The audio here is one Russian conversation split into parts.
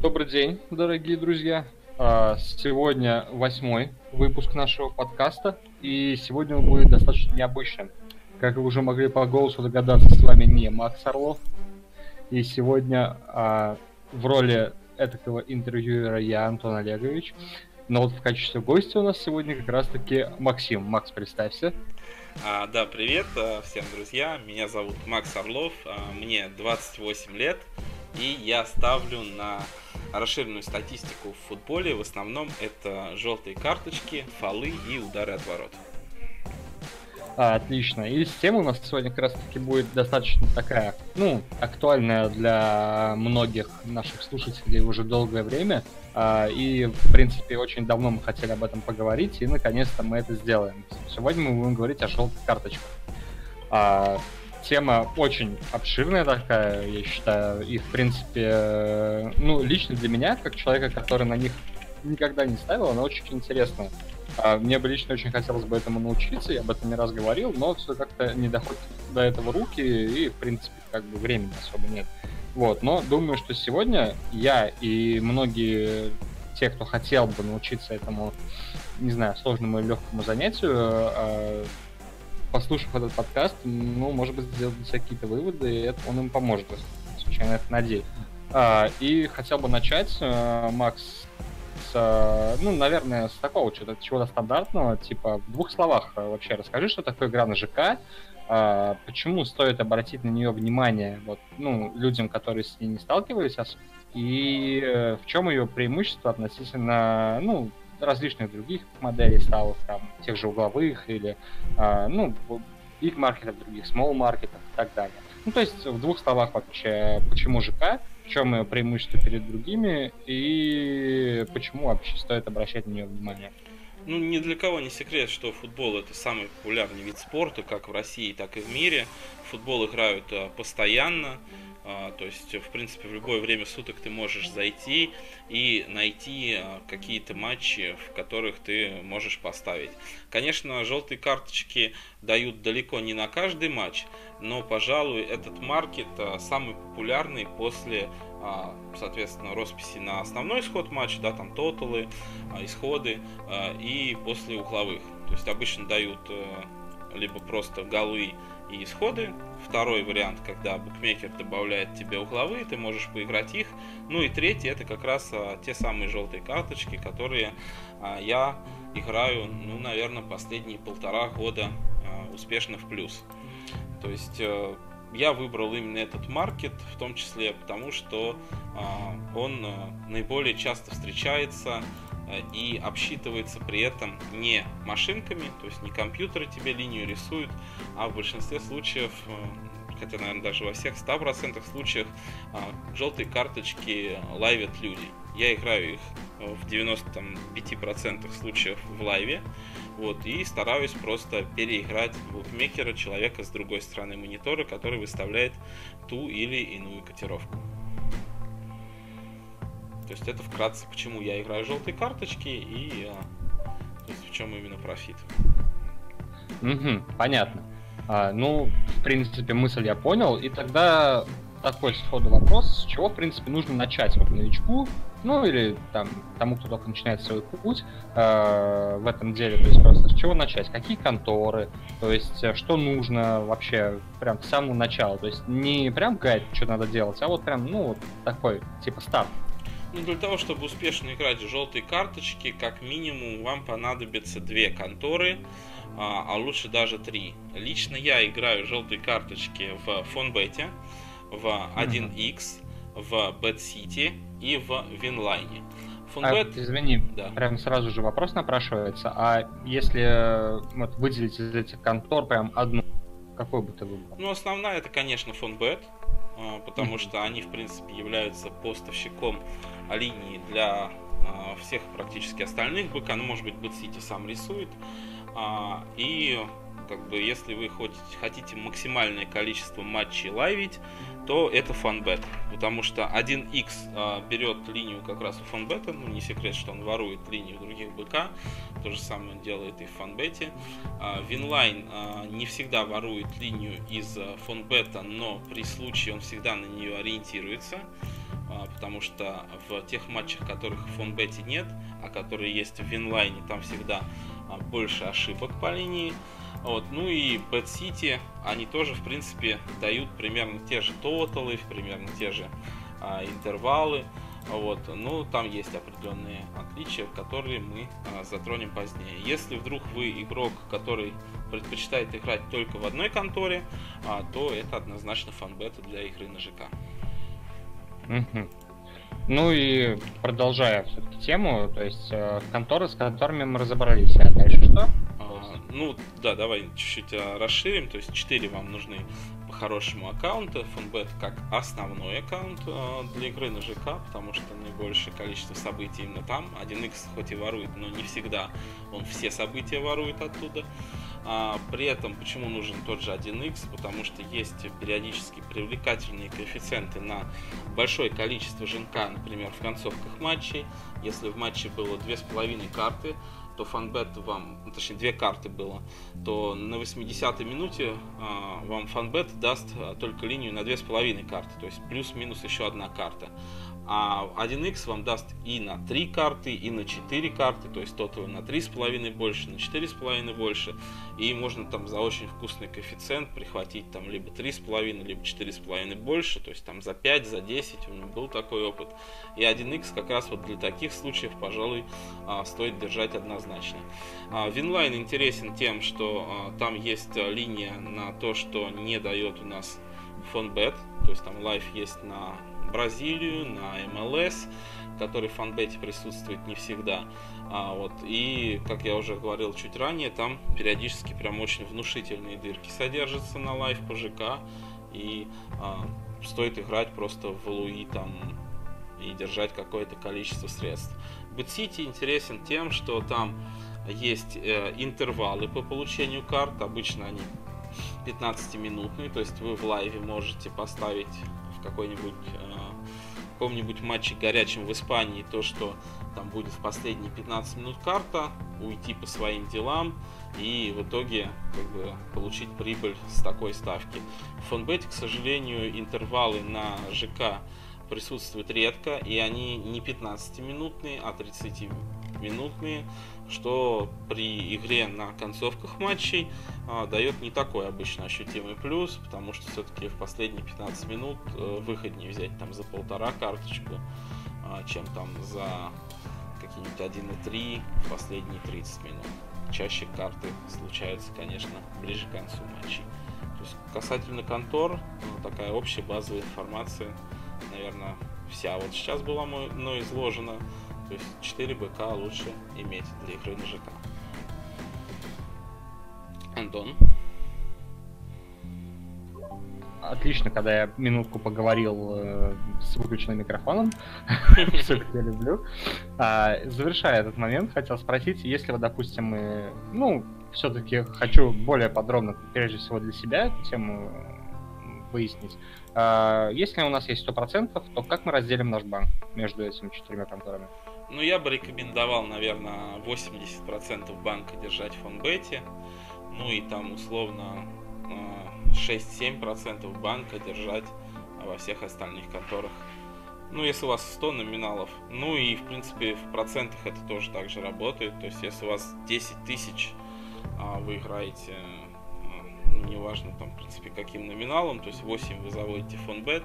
Добрый день, дорогие друзья. А, сегодня восьмой выпуск нашего подкаста, и сегодня он будет достаточно необычным. Как вы уже могли по голосу догадаться, с вами не Макс Орлов. И сегодня а, в роли этого интервьюера я, Антон Олегович. Но вот в качестве гостя у нас сегодня как раз-таки Максим. Макс, представься. А, да, привет а, всем, друзья. Меня зовут Макс Орлов, мне 28 лет, и я ставлю на расширенную статистику в футболе. В основном это желтые карточки, фолы и удары от ворот. А, отлично. И тема у нас сегодня как раз таки будет достаточно такая, ну, актуальная для многих наших слушателей уже долгое время. А, и, в принципе, очень давно мы хотели об этом поговорить, и наконец-то мы это сделаем. Сегодня мы будем говорить о желтых карточках. А, тема очень обширная такая, я считаю, и, в принципе, ну, лично для меня, как человека, который на них никогда не ставил, она очень интересная. А, мне бы лично очень хотелось бы этому научиться, я об этом не раз говорил, но все как-то не доходит до этого руки, и, в принципе, как бы времени особо нет. Вот, но думаю, что сегодня я и многие те, кто хотел бы научиться этому, не знаю, сложному или легкому занятию, а, послушав этот подкаст, ну, может быть, сделать какие-то выводы, и это он им поможет, случайно это надеюсь. А, и хотел бы начать, э, Макс, с, ну, наверное, с такого чего-то, чего-то стандартного, типа, в двух словах э, вообще расскажи, что такое игра на ЖК, а, почему стоит обратить на нее внимание вот, ну, людям, которые с ней не сталкивались, и э, в чем ее преимущество относительно, ну, различных других моделей ставок, там, тех же угловых или, а, ну, big маркетов других, small маркетов и так далее. Ну, то есть, в двух словах вообще, почему ЖК, в чем ее преимущество перед другими и почему вообще стоит обращать на нее внимание. Ну, ни для кого не секрет, что футбол это самый популярный вид спорта, как в России, так и в мире. футбол играют а, постоянно. А, то есть, в принципе, в любое время суток ты можешь зайти и найти а, какие-то матчи, в которых ты можешь поставить. Конечно, желтые карточки дают далеко не на каждый матч, но, пожалуй, этот маркет а, самый популярный после соответственно, росписи на основной исход матча, да, там тоталы, исходы и после угловых. То есть обычно дают либо просто голы и исходы. Второй вариант, когда букмекер добавляет тебе угловые, ты можешь поиграть их. Ну и третий, это как раз а, те самые желтые карточки, которые а, я играю, ну, наверное, последние полтора года а, успешно в плюс. То есть а, я выбрал именно этот маркет, в том числе потому, что а, он а, наиболее часто встречается Э, и обсчитывается при этом не машинками, то есть не компьютеры тебе линию рисуют, а в большинстве случаев, э, хотя, наверное, даже во всех 100% случаях, э, желтые карточки лайвят люди. Я играю их в 95% случаев в лайве, вот, и стараюсь просто переиграть букмекера, человека с другой стороны монитора, который выставляет ту или иную котировку. То есть это вкратце, почему я играю желтые карточки и а, то есть в чем именно профит. Угу, понятно. А, ну, в принципе, мысль я понял. И тогда такой сходу вопрос, с чего, в принципе, нужно начать вот новичку, ну или там тому, кто только начинает свой путь э, в этом деле, то есть просто с чего начать, какие конторы, то есть э, что нужно вообще прям с самого начала, то есть не прям гайд, что надо делать, а вот прям, ну, вот такой, типа старт. Ну, для того, чтобы успешно играть в желтые карточки, как минимум вам понадобится две конторы, а, а лучше даже три. Лично я играю желтые карточки в фонбете, в 1x, в Bad City и в Винлайне. Фонбет... А, извини, да. прям сразу же вопрос напрашивается. А если вот, выделить из этих контор прям одну, какой бы ты выбрал? Ну, основная это, конечно, фонбет, а, потому что они, в принципе, являются поставщиком линии для а, всех практически остальных БК. Ну, может быть, Бэт сам рисует. А, и как бы если вы хотите, хотите максимальное количество матчей лайвить, то это фанбет. Потому что 1x а, берет линию как раз у фанбета, ну не секрет, что он ворует линию других БК, то же самое он делает и в фонбете. А, Винлайн а, не всегда ворует линию из а, фонбета, но при случае он всегда на нее ориентируется. а, потому что в тех матчах, которых в фонбете нет, а которые есть в винлайне, там всегда а, больше ошибок по линии. Вот. Ну и BetCity, они тоже, в принципе, дают примерно те же тоталы, примерно те же а, интервалы. Вот. Ну, там есть определенные отличия, которые мы а, затронем позднее. Если вдруг вы игрок, который предпочитает играть только в одной конторе, а, то это однозначно фанбета для игры на ЖК. Угу. Ну и продолжая все-таки тему, то есть э, конторы, с которыми мы разобрались, а дальше что? Ну да, давай чуть-чуть а, расширим. То есть 4 вам нужны по-хорошему аккаунта. Фонбет как основной аккаунт а, для игры на ЖК, потому что наибольшее количество событий именно там. 1x хоть и ворует, но не всегда он все события ворует оттуда. А, при этом, почему нужен тот же 1x? Потому что есть периодически привлекательные коэффициенты на большое количество жинка, например, в концовках матчей. Если в матче было 2,5 карты, то фанбет вам, ну, точнее две карты было, то на 80-й минуте а, вам фанбет даст а, только линию на 2,5 карты, то есть плюс-минус еще одна карта. А 1x вам даст и на 3 карты, и на 4 карты, то есть тотал на 3,5 больше, на 4,5 больше. И можно там за очень вкусный коэффициент прихватить там либо 3,5, либо 4,5 больше, то есть там за 5, за 10, у меня был такой опыт. И 1x как раз вот для таких случаев, пожалуй, а, стоит держать однозначно. Винлайн интересен тем, что а, там есть линия на то, что не дает у нас фонбет, то есть там лайв есть на Бразилию, на МЛС, который в фонбете присутствует не всегда. А, вот, и, как я уже говорил чуть ранее, там периодически прям очень внушительные дырки содержатся на лайв по ЖК. И а, стоит играть просто в Луи там и держать какое-то количество средств. BetCity интересен тем, что там есть э, интервалы по получению карт. Обычно они 15-минутные, то есть вы в лайве можете поставить в какой-нибудь э, каком-нибудь матче горячем в Испании то, что там будет в последние 15 минут карта, уйти по своим делам и в итоге как бы получить прибыль с такой ставки. В фонбете, к сожалению, интервалы на ЖК присутствуют редко, и они не 15-минутные, а 30-минутные что при игре на концовках матчей а, дает не такой обычно ощутимый плюс, потому что все-таки в последние 15 минут а, выходнее взять там за полтора карточку, а, чем там за какие-нибудь 1,3 в последние 30 минут. Чаще карты случаются, конечно, ближе к концу матчей. То есть касательно контор, ну, такая общая базовая информация, наверное, вся вот сейчас была мной изложена. То есть 4 БК лучше иметь для игры на ЖК. Антон? Отлично, когда я минутку поговорил э, с выключенным микрофоном. Все, как я люблю. А, завершая этот момент, хотел спросить, если вот, допустим, мы, ну, все-таки хочу более подробно, прежде всего для себя, эту тему выяснить. А, если у нас есть 100%, то как мы разделим наш банк между этими четырьмя конторами? Ну, я бы рекомендовал, наверное, 80% банка держать в фонбете. Ну и там условно 6-7% а, банка держать во всех остальных конторах. Ну, если у вас 100 номиналов. Ну и, в принципе, в процентах это тоже так же работает. То есть, если у вас 10 тысяч, а, вы играете, ну, неважно, там, в принципе, каким номиналом, то есть 8 вы заводите фонбет,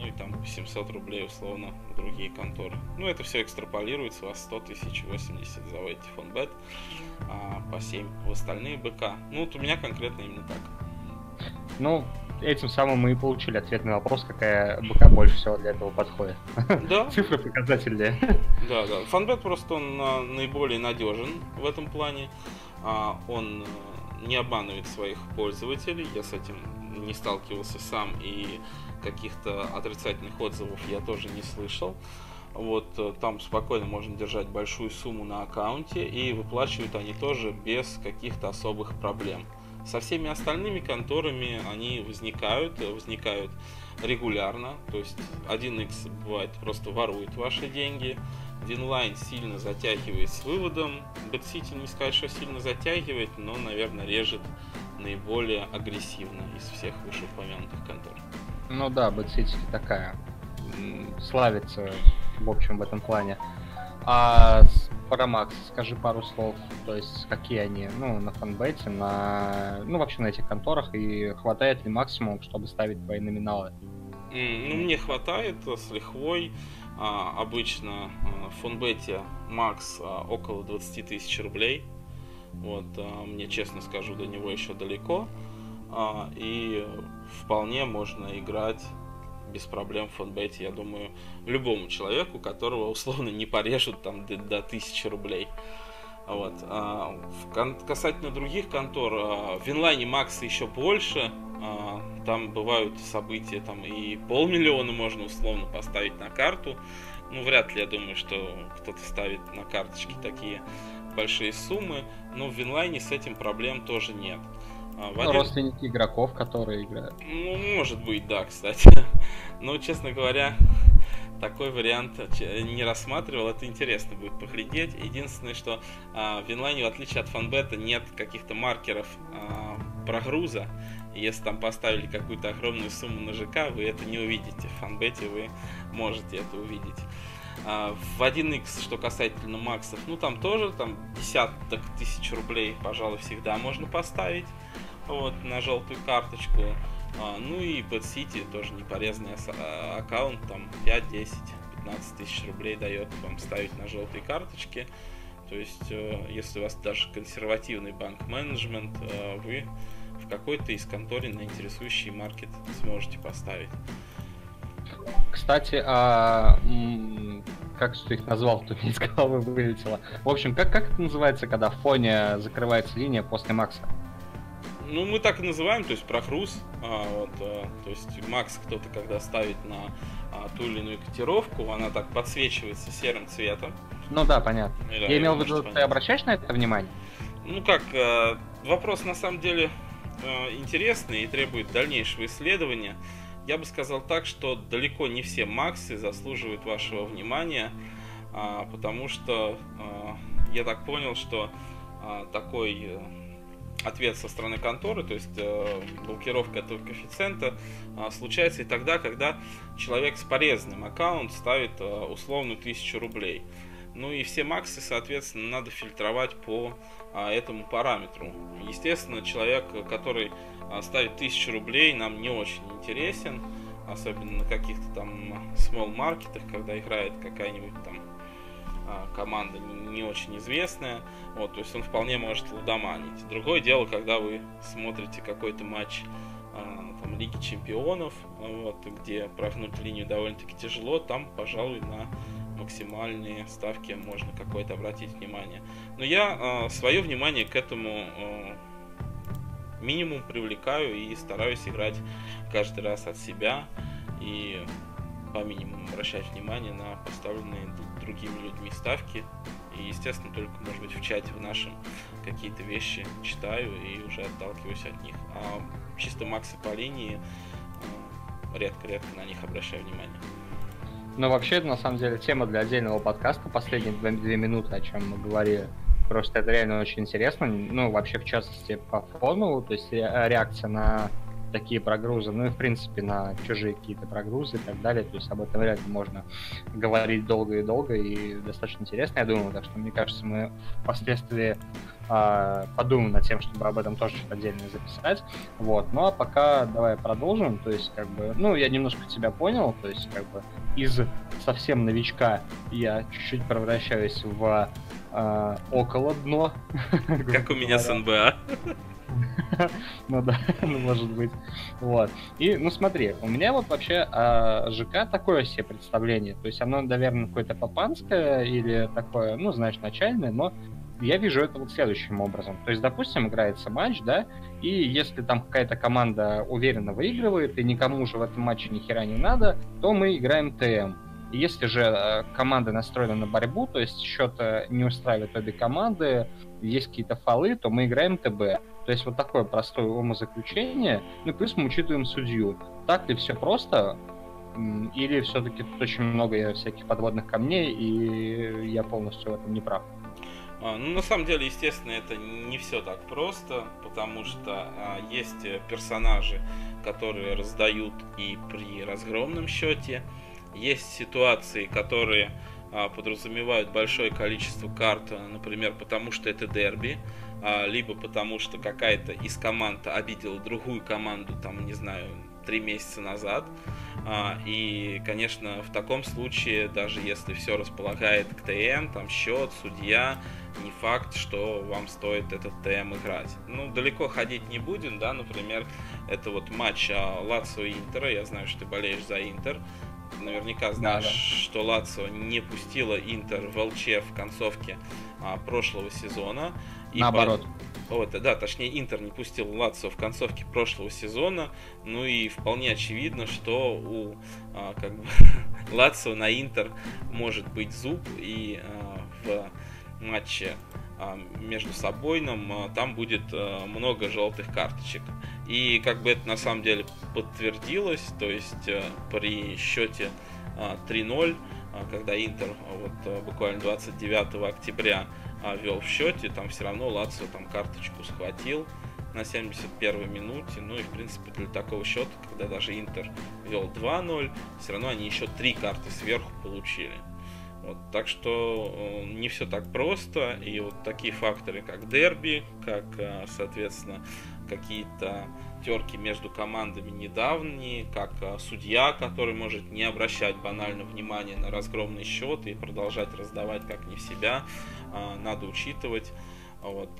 ну и там 700 рублей условно в другие конторы. Ну это все экстраполируется, у вас 100 тысяч, 80 заводите фонбет, а по 7 в остальные БК. Ну вот у меня конкретно именно так. Ну, этим самым мы и получили ответ на вопрос, какая БК больше всего для этого подходит. Да. Цифры показательные. Да, да. Фанбет просто он наиболее надежен в этом плане. А, он э, не обманывает своих пользователей. Я с этим не сталкивался сам и каких-то отрицательных отзывов я тоже не слышал. Вот э, там спокойно можно держать большую сумму на аккаунте и выплачивают они тоже без каких-то особых проблем. Со всеми остальными конторами они возникают, возникают регулярно, то есть 1x бывает просто ворует ваши деньги, Винлайн сильно затягивает с выводом, BetCity не сказать, что сильно затягивает, но, наверное, режет наиболее агрессивно из всех вышеупомянутых контор. Ну да, Bad такая славится, в общем, в этом плане. А про Макс скажи пару слов, то есть какие они, ну, на фанбете, на, ну, вообще на этих конторах, и хватает ли максимум, чтобы ставить твои номиналы? Ну, мне хватает с лихвой. А, обычно а, в фонбете макс а, около 20 тысяч рублей. Вот, а, мне честно скажу, до него еще далеко. А, и вполне можно играть без проблем в фонбете, я думаю, любому человеку, которого условно не порежут там до, до 1000 рублей. Вот. А, в, касательно других контор, а, в инлайне Макса еще больше. А, там бывают события, там и полмиллиона можно условно поставить на карту. Ну, вряд ли я думаю, что кто-то ставит на карточки такие большие суммы. Но в инлайне с этим проблем тоже нет. А, ну, один... Родственники игроков, которые играют. Ну, может быть, да, кстати. Но, честно говоря, такой вариант не рассматривал. Это интересно будет поглядеть. Единственное, что а, в инлайне, в отличие от фанбета, нет каких-то маркеров а, прогруза. Если там поставили какую-то огромную сумму на ЖК, вы это не увидите. В фанбете вы можете это увидеть. А, в 1x, что касательно максов, ну там тоже там десяток тысяч рублей, пожалуй, всегда можно поставить вот, на желтую карточку. А, ну и Bad City тоже непорезный а, аккаунт, там 5, 10, 15 тысяч рублей дает вам ставить на желтые карточки. То есть, э, если у вас даже консервативный банк-менеджмент, э, вы в какой-то из конторин на интересующий маркет сможете поставить. Кстати, а как что их назвал, то из головы вылетело. В общем, как, как это называется, когда в фоне закрывается линия после Макса? Ну, мы так и называем, то есть прохруз. А, вот, а, то есть Макс кто-то, когда ставит на а, ту или иную котировку, она так подсвечивается серым цветом. Ну да, понятно. Или, Я имел в виду, ты обращаешь на это внимание? Ну как, а, вопрос на самом деле а, интересный и требует дальнейшего исследования. Я бы сказал так, что далеко не все Максы заслуживают вашего внимания, а, потому что а, я так понял, что а, такой ответ со стороны конторы, то есть э, блокировка этого коэффициента, э, случается и тогда, когда человек с порезанным аккаунт ставит э, условную тысячу рублей. Ну и все максы, соответственно, надо фильтровать по э, этому параметру. Естественно, человек, который э, ставит тысячу рублей, нам не очень интересен, особенно на каких-то там small маркетах, когда играет какая-нибудь там а, команда не очень известная, вот, то есть он вполне может лудоманить. Другое дело, когда вы смотрите какой-то матч а, там, Лиги Чемпионов, вот, где прогнуть линию довольно-таки тяжело, там, пожалуй, на максимальные ставки можно какое-то обратить внимание. Но я э, свое внимание к этому минимум привлекаю и стараюсь играть каждый раз от себя и по минимуму обращать внимание на поставленные другими людьми ставки. И, естественно, только, может быть, в чате в нашем какие-то вещи читаю и уже отталкиваюсь от них. А чисто Макса по линии э, редко-редко на них обращаю внимание. Но вообще, это на самом деле тема для отдельного подкаста, последние две, две минуты, о чем мы говорили. Просто это реально очень интересно. Ну, вообще, в частности, по фону, то есть реакция на такие прогрузы, ну и в принципе на чужие какие-то прогрузы и так далее. То есть об этом вряд ли можно говорить долго и долго и достаточно интересно, я думаю. Так что мне кажется, мы впоследствии э, подумаем над тем, чтобы об этом тоже что-то отдельно записать. Вот. Ну а пока давай продолжим. То есть, как бы, ну, я немножко тебя понял, то есть, как бы, из совсем новичка я чуть-чуть превращаюсь в э, около дно. Как у меня с НБА. Ну да, ну может быть. Вот. И, ну смотри, у меня вот вообще а, ЖК такое себе представление. То есть оно, наверное, какое-то папанское или такое, ну, знаешь, начальное, но я вижу это вот следующим образом. То есть, допустим, играется матч, да, и если там какая-то команда уверенно выигрывает, и никому уже в этом матче ни хера не надо, то мы играем ТМ. Если же э, команда настроена на борьбу, то есть счет не устраивает обе команды, есть какие-то фолы, то мы играем ТБ. То есть вот такое простое умозаключение. Ну, плюс мы учитываем судью. Так ли все просто? Или все-таки тут очень много всяких подводных камней, и я полностью в этом не прав? А, ну, на самом деле, естественно, это не все так просто, потому что а, есть персонажи, которые раздают и при разгромном счете, Есть ситуации, которые а, подразумевают большое количество карт, например, потому что это дерби, либо потому что какая-то из команд обидела другую команду, там, не знаю, три месяца назад. А, и, конечно, в таком случае, даже если все располагает к ТМ, там счет, судья, не факт, что вам стоит этот ТМ играть. Ну, далеко ходить не будем, да, например, это вот матч Лацио и Интера, я знаю, что ты болеешь за Интер, наверняка знаешь, да, да. что Лацио не пустила Интер в ЛЧ в концовке а, прошлого сезона. И Наоборот. По... Вот, да, точнее, Интер не пустил Лацио в концовке прошлого сезона. Ну и вполне очевидно, что у а, как бы, Лацио на Интер может быть зуб. И а, в матче между собойным а, там будет а, много желтых карточек. И как бы это на самом деле подтвердилось, то есть э, при счете 3-0, когда Интер вот буквально 29 октября вел в счете, там все равно Лацио там карточку схватил на 71 минуте. Ну и, в принципе, для такого счета, когда даже Интер вел 2-0, все равно они еще три карты сверху получили. Вот, так что э, не все так просто. И вот такие факторы, как дерби, как, э, соответственно, какие-то терки между командами недавние, как э, судья, который может не обращать банально внимания на разгромный счет и продолжать раздавать как не в себя, надо учитывать, вот,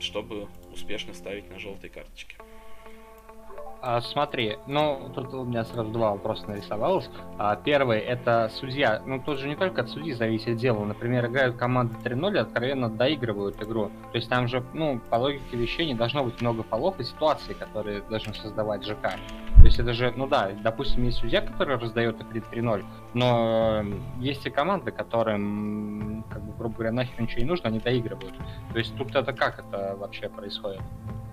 чтобы успешно ставить на желтые карточки. А, смотри, ну, тут у меня сразу два вопроса нарисовалось. А, первый, это судья. Ну, тут же не только от судьи зависит дело. Например, играют команды 3-0 и откровенно доигрывают игру. То есть там же, ну, по логике вещей не должно быть много фолов и ситуаций, которые должен создавать ЖК. То есть это же, ну да, допустим, есть судья, который раздает игры 3-0, но есть и команды, которым, как бы, грубо говоря, нахер ничего не нужно, они доигрывают. То есть тут это как это вообще происходит?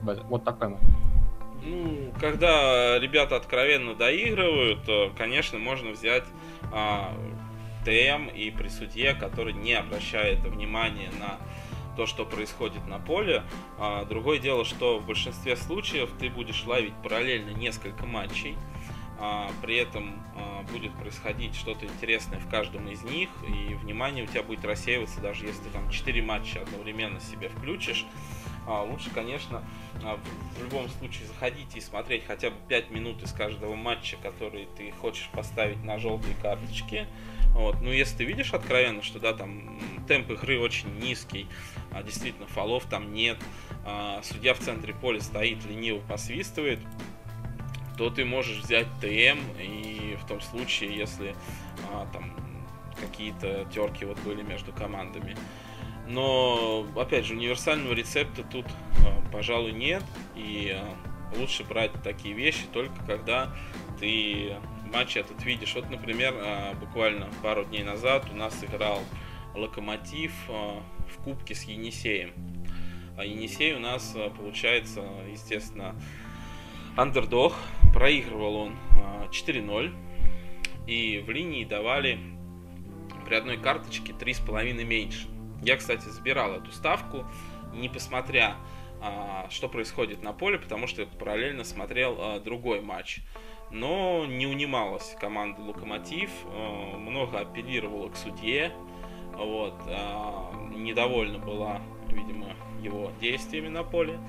Вот такой момент. Ну, когда ребята откровенно доигрывают, конечно, можно взять а, ТМ и при судье, который не обращает внимания на то, что происходит на поле. А, другое дело, что в большинстве случаев ты будешь ловить параллельно несколько матчей. А, при этом а, будет происходить что-то интересное в каждом из них, и внимание у тебя будет рассеиваться, даже если ты там 4 матча одновременно себе включишь. А, лучше, конечно, а, в любом случае заходить и смотреть хотя бы 5 минут из каждого матча, который ты хочешь поставить на желтые карточки. Вот. Ну, если ты видишь откровенно, что да, там темп игры очень низкий, а действительно фолов там нет, а, судья в центре поля стоит, лениво посвистывает, то ты можешь взять ТМ, и в том случае, если а, там какие-то терки вот были между командами. Но, опять же, универсального рецепта тут, а, пожалуй, нет. И а, лучше брать такие вещи только когда ты матч этот видишь. Вот, например, а, буквально пару дней назад у нас играл Локомотив в Кубке с Енисеем. А Енисей у нас, получается, естественно, андердог. Проигрывал он 4-0. И в линии давали при одной карточке 3,5 меньше. Я, кстати, забирал эту ставку, не посмотря, а, что происходит на поле, потому что параллельно смотрел а, другой матч. Но не унималась команда Локомотив, а, много апеллировала к судье, вот, недовольна была, видимо, его действиями на поле.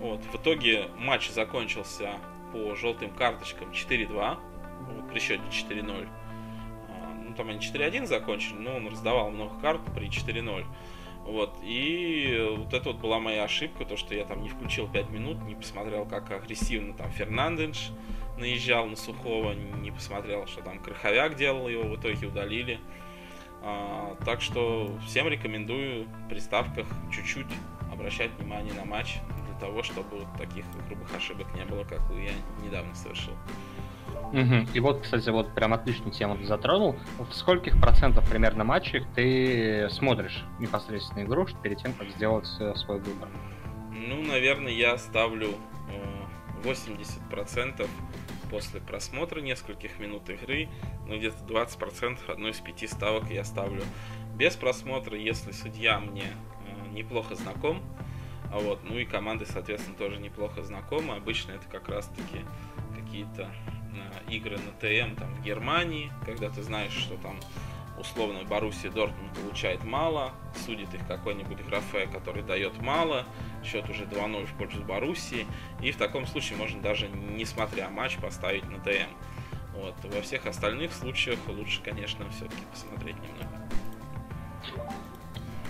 Вот, в итоге матч закончился по желтым карточкам 4-2, вот, при счете 4-0 там они 4-1 закончили, но он раздавал много карт при 4-0. Вот, и вот это вот была моя ошибка, то, что я там не включил 5 минут, не посмотрел, как агрессивно там Фернандеш наезжал на Сухого, не посмотрел, что там Краховяк делал, его в итоге удалили. А, так что всем рекомендую при ставках чуть-чуть обращать внимание на матч для того, чтобы вот таких грубых ошибок не было, как я недавно совершил. Угу. И вот, кстати, вот прям отличную тему ты затронул. В скольких процентов примерно матчей ты смотришь непосредственно игру перед тем, как сделать э, свой выбор? Ну, наверное, я ставлю 80% э, после просмотра нескольких минут игры, ну где-то 20% одной из пяти ставок я ставлю без просмотра, если судья мне э, неплохо знаком, а вот, ну и команды, соответственно, тоже неплохо знакомы. Обычно это как раз-таки какие-то игры на ТМ там в Германии, когда ты знаешь, что там условно Боруссия Дортмунд получает мало, судит их какой-нибудь графе, который дает мало, счет уже 2-0 в пользу Боруссии, и в таком случае можно даже, несмотря матч, поставить на ТМ. Вот. Во всех остальных случаях лучше, конечно, все-таки посмотреть немного.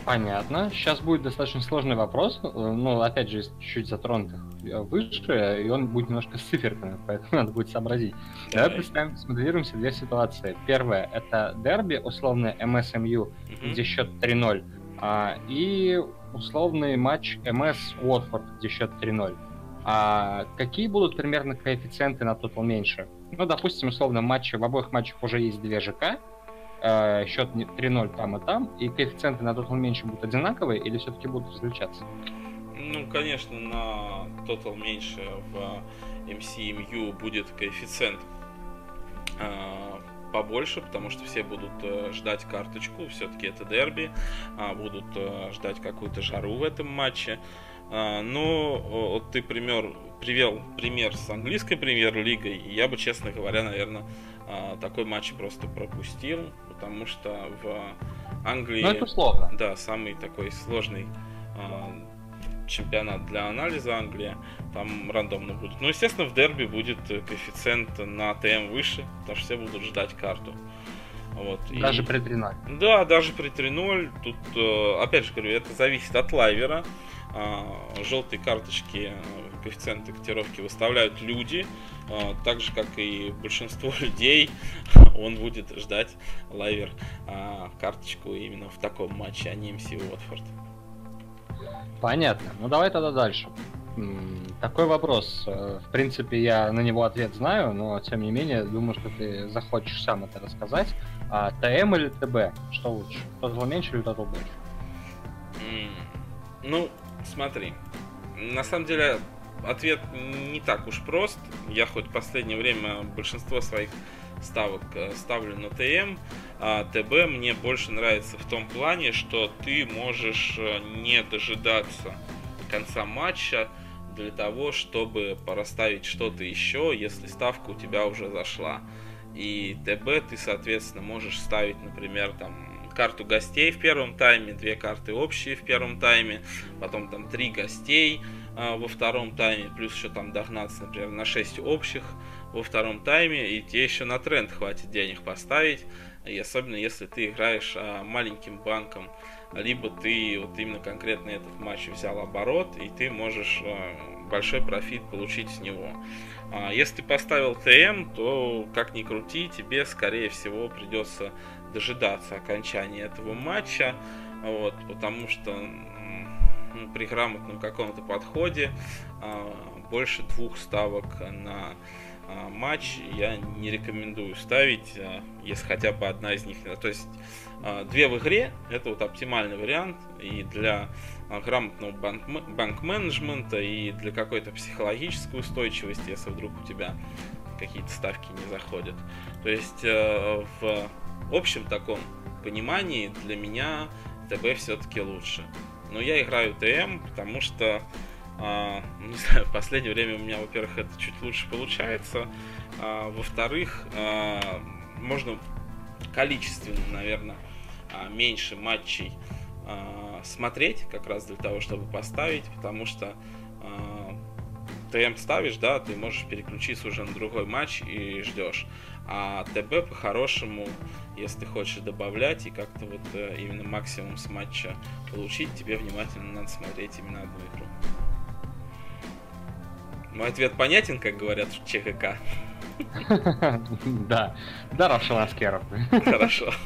Понятно. Сейчас будет достаточно сложный вопрос. Ну, опять же, чуть-чуть затронутых выше, и он будет немножко с циферками, поэтому надо будет сообразить. Давай, Давай представим, смоделируемся две ситуации. Первая — это дерби, условно МСМЮ, угу. где счет 3-0, а, и условный матч МС Уотфорд, где счет 3-0. А какие будут примерно коэффициенты на тотал меньше? Ну, допустим, условно, матчи, в обоих матчах уже есть две ЖК, э, счет 3-0 там и там, и коэффициенты на Total меньше будут одинаковые или все-таки будут различаться? Ну, конечно, на Total меньше в MCMU будет коэффициент э, побольше, потому что все будут э, ждать карточку, все-таки это дерби, э, будут э, ждать какую-то жару в этом матче. Э, но вот ты пример, привел пример с английской премьер-лигой, и я бы, честно говоря, наверное, э, такой матч просто пропустил, потому что в Англии... Ну, это сложно. Да, самый такой сложный э, чемпионат для анализа Англии. Там рандомно будет. Ну, естественно, в дерби будет коэффициент на ТМ выше, потому что все будут ждать карту. Вот, даже и... при 3-0. Да, даже при 3-0. Тут, э, опять же говорю, это зависит от лайвера. А, Желтые карточки, э, коэффициенты котировки выставляют люди. А, так же, как и большинство людей, он будет ждать лайвер а, карточку именно в таком матче, а не МС Уотфорд. Понятно. Ну давай тогда дальше. Такой вопрос. Э, в принципе, я на него ответ знаю, но тем не менее, думаю, что ты захочешь сам это рассказать. А ТМ или ТБ? Что лучше? Тотал меньше или тотал больше? Ну, смотри. На самом деле, ответ не так уж прост. Я хоть в последнее время большинство своих ставок э, ставлю на ТМ, а ТБ мне больше нравится в том плане, что ты можешь э, не дожидаться конца матча для того, чтобы порасставить что-то еще, если ставка у тебя уже зашла. И ТБ ты, соответственно, можешь ставить, например, там карту гостей в первом тайме, две карты общие в первом тайме, потом там три гостей а, во втором тайме, плюс еще там догнаться, например, на 6 общих во втором тайме, и тебе еще на тренд хватит денег поставить, и особенно если ты играешь а, маленьким банком, либо ты вот именно конкретно этот матч взял оборот, и ты можешь а, большой профит получить с него. Если ты поставил ТМ, то как ни крути, тебе скорее всего придется дожидаться окончания этого матча, вот, потому что ну, при грамотном каком-то подходе а, больше двух ставок на а, матч я не рекомендую ставить, а, если хотя бы одна из них. То есть две в игре это вот оптимальный вариант и для грамотного банк-менеджмента и для какой-то психологической устойчивости, если вдруг у тебя какие-то ставки не заходят. То есть в общем таком понимании для меня ТБ все-таки лучше. Но я играю ТМ, потому что, э, не знаю, в последнее время у меня, во-первых, это чуть лучше получается, а, во-вторых, э, можно количественно, наверное, меньше матчей э, смотреть, как раз для того, чтобы поставить, потому что ТМ ставишь, да, ты можешь переключиться уже на другой матч и ждешь. А ТБ по-хорошему, если ты хочешь добавлять и как-то вот э, именно максимум с матча получить, тебе внимательно надо смотреть именно одну игру. Мой ответ понятен, как говорят в ЧХК? Да. Да, Равшаласкеров. Хорошо.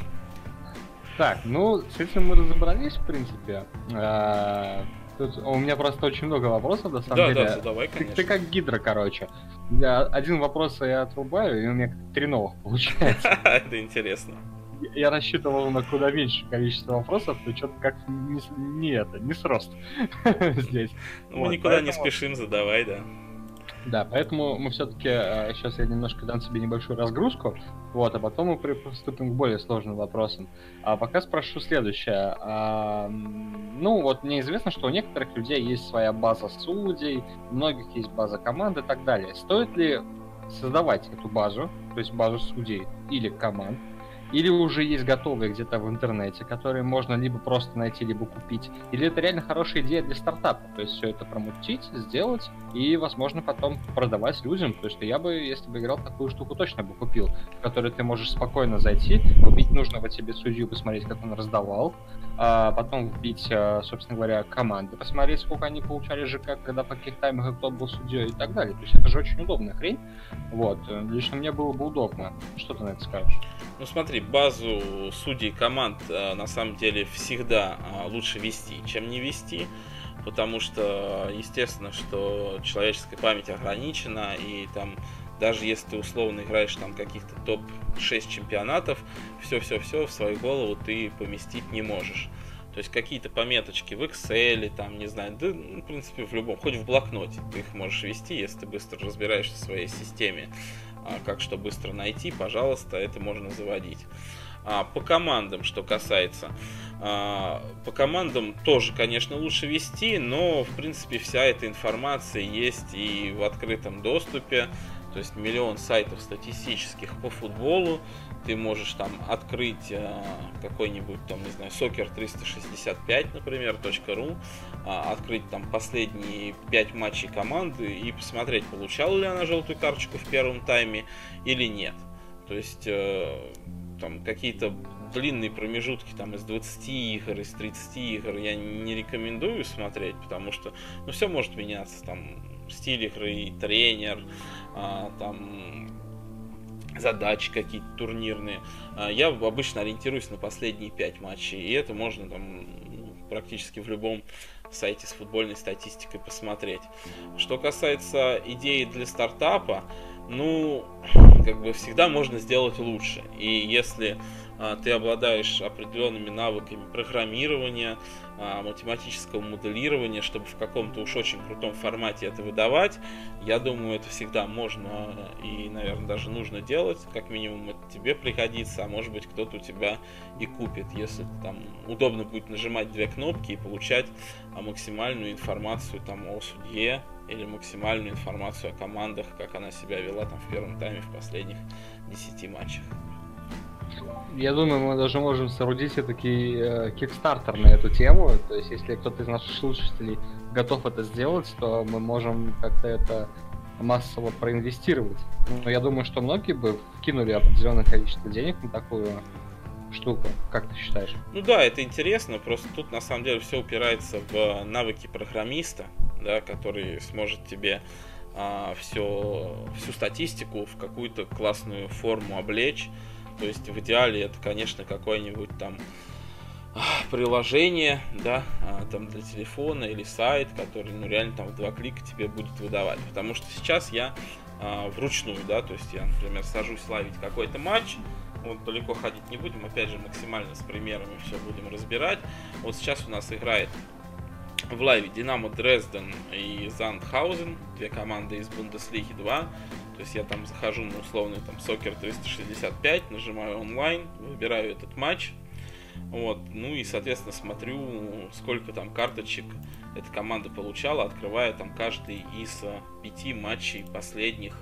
Так, ну, с этим мы разобрались, в принципе. Тут у меня просто очень много вопросов, на самом да, деле. Да, задавай, конечно. Ты, ты как гидра, короче. Я один вопрос я отрубаю, и у меня три новых получается. Это интересно. Я рассчитывал на куда меньше количество вопросов, но что-то как не, не это, не срост здесь. Ну, мы никуда не спешим, задавай, да. Да, поэтому мы все-таки сейчас э, я немножко дам себе небольшую разгрузку, вот, а потом мы приступим к более сложным вопросам. А пока спрошу следующее. А, ну, вот мне известно, что у некоторых людей есть своя база судей, у многих есть база команды и так далее. Стоит ли создавать эту базу, то есть базу судей или команд, или уже есть готовые где-то в интернете, которые можно либо просто найти, либо купить. Или это реально хорошая идея для стартапа. То есть все это промутить, сделать и, возможно, потом продавать людям. То есть я бы, если бы играл такую штуку, точно бы купил, в которой ты можешь спокойно зайти, купить нужного тебе судью, посмотреть, как он раздавал, а потом вбить, а, собственно говоря, команды, посмотреть, сколько они получали ЖК, когда по каких таймах кто был судьей и так далее. То есть это же очень удобная хрень. Вот. Лично мне было бы удобно. Что ты на это скажешь? Ну смотри, базу судей команд э, на самом деле всегда э, лучше вести, чем не вести. Потому что, естественно, что человеческая память ограничена, и там даже если ты условно играешь там каких-то топ-6 чемпионатов, все-все-все в свою голову ты поместить не можешь. То есть какие-то пометочки в Excel, там, не знаю, да, ну, в принципе, в любом, хоть в блокноте ты их можешь вести, если ты быстро разбираешься в своей системе. А, как что быстро найти, пожалуйста, это можно заводить. А, по командам, что касается, а, по командам тоже, конечно, лучше вести, но, в принципе, вся эта информация есть и в открытом доступе. То есть миллион сайтов статистических по футболу. Ты можешь там открыть э, какой-нибудь там, не знаю, Soccer 365, например, .ru, э, открыть там последние 5 матчей команды и посмотреть, получала ли она желтую карточку в первом тайме или нет. То есть э, там какие-то длинные промежутки там из 20 игр, из 30 игр я не рекомендую смотреть, потому что ну, все может меняться. Там стиль игры, тренер, а, там задачи какие-то турнирные. А, я обычно ориентируюсь на последние пять матчей, и это можно там ну, практически в любом сайте с футбольной статистикой посмотреть. Что касается идеи для стартапа, ну, как бы всегда можно сделать лучше. И если а, ты обладаешь определенными навыками программирования, математического моделирования, чтобы в каком-то уж очень крутом формате это выдавать, я думаю, это всегда можно и, наверное, даже нужно делать. Как минимум это тебе пригодится, а может быть кто-то у тебя и купит, если там удобно будет нажимать две кнопки и получать а, максимальную информацию там о судье или максимальную информацию о командах, как она себя вела там в первом тайме в последних 10 матчах. Я думаю, мы даже можем соорудить все-таки э, кикстартер на эту тему. То есть, если кто-то из наших слушателей готов это сделать, то мы можем как-то это массово проинвестировать. Но я думаю, что многие бы вкинули определенное количество денег на такую штуку. Как ты считаешь? Ну да, это интересно. Просто тут на самом деле все упирается в навыки программиста, да, который сможет тебе а, все, всю статистику в какую-то классную форму облечь то есть в идеале это, конечно, какое-нибудь там приложение, да, а, там для телефона или сайт, который, ну, реально там в два клика тебе будет выдавать. Потому что сейчас я а, вручную, да, то есть я, например, сажусь ловить какой-то матч, вот далеко ходить не будем, опять же, максимально с примерами все будем разбирать. Вот сейчас у нас играет в лайве Динамо Дрезден и Зандхаузен, две команды из Бундеслиги 2. То есть я там захожу на условный там Soccer 365, нажимаю онлайн, выбираю этот матч. Вот, ну и, соответственно, смотрю, сколько там карточек эта команда получала, открывая там каждый из а, пяти матчей последних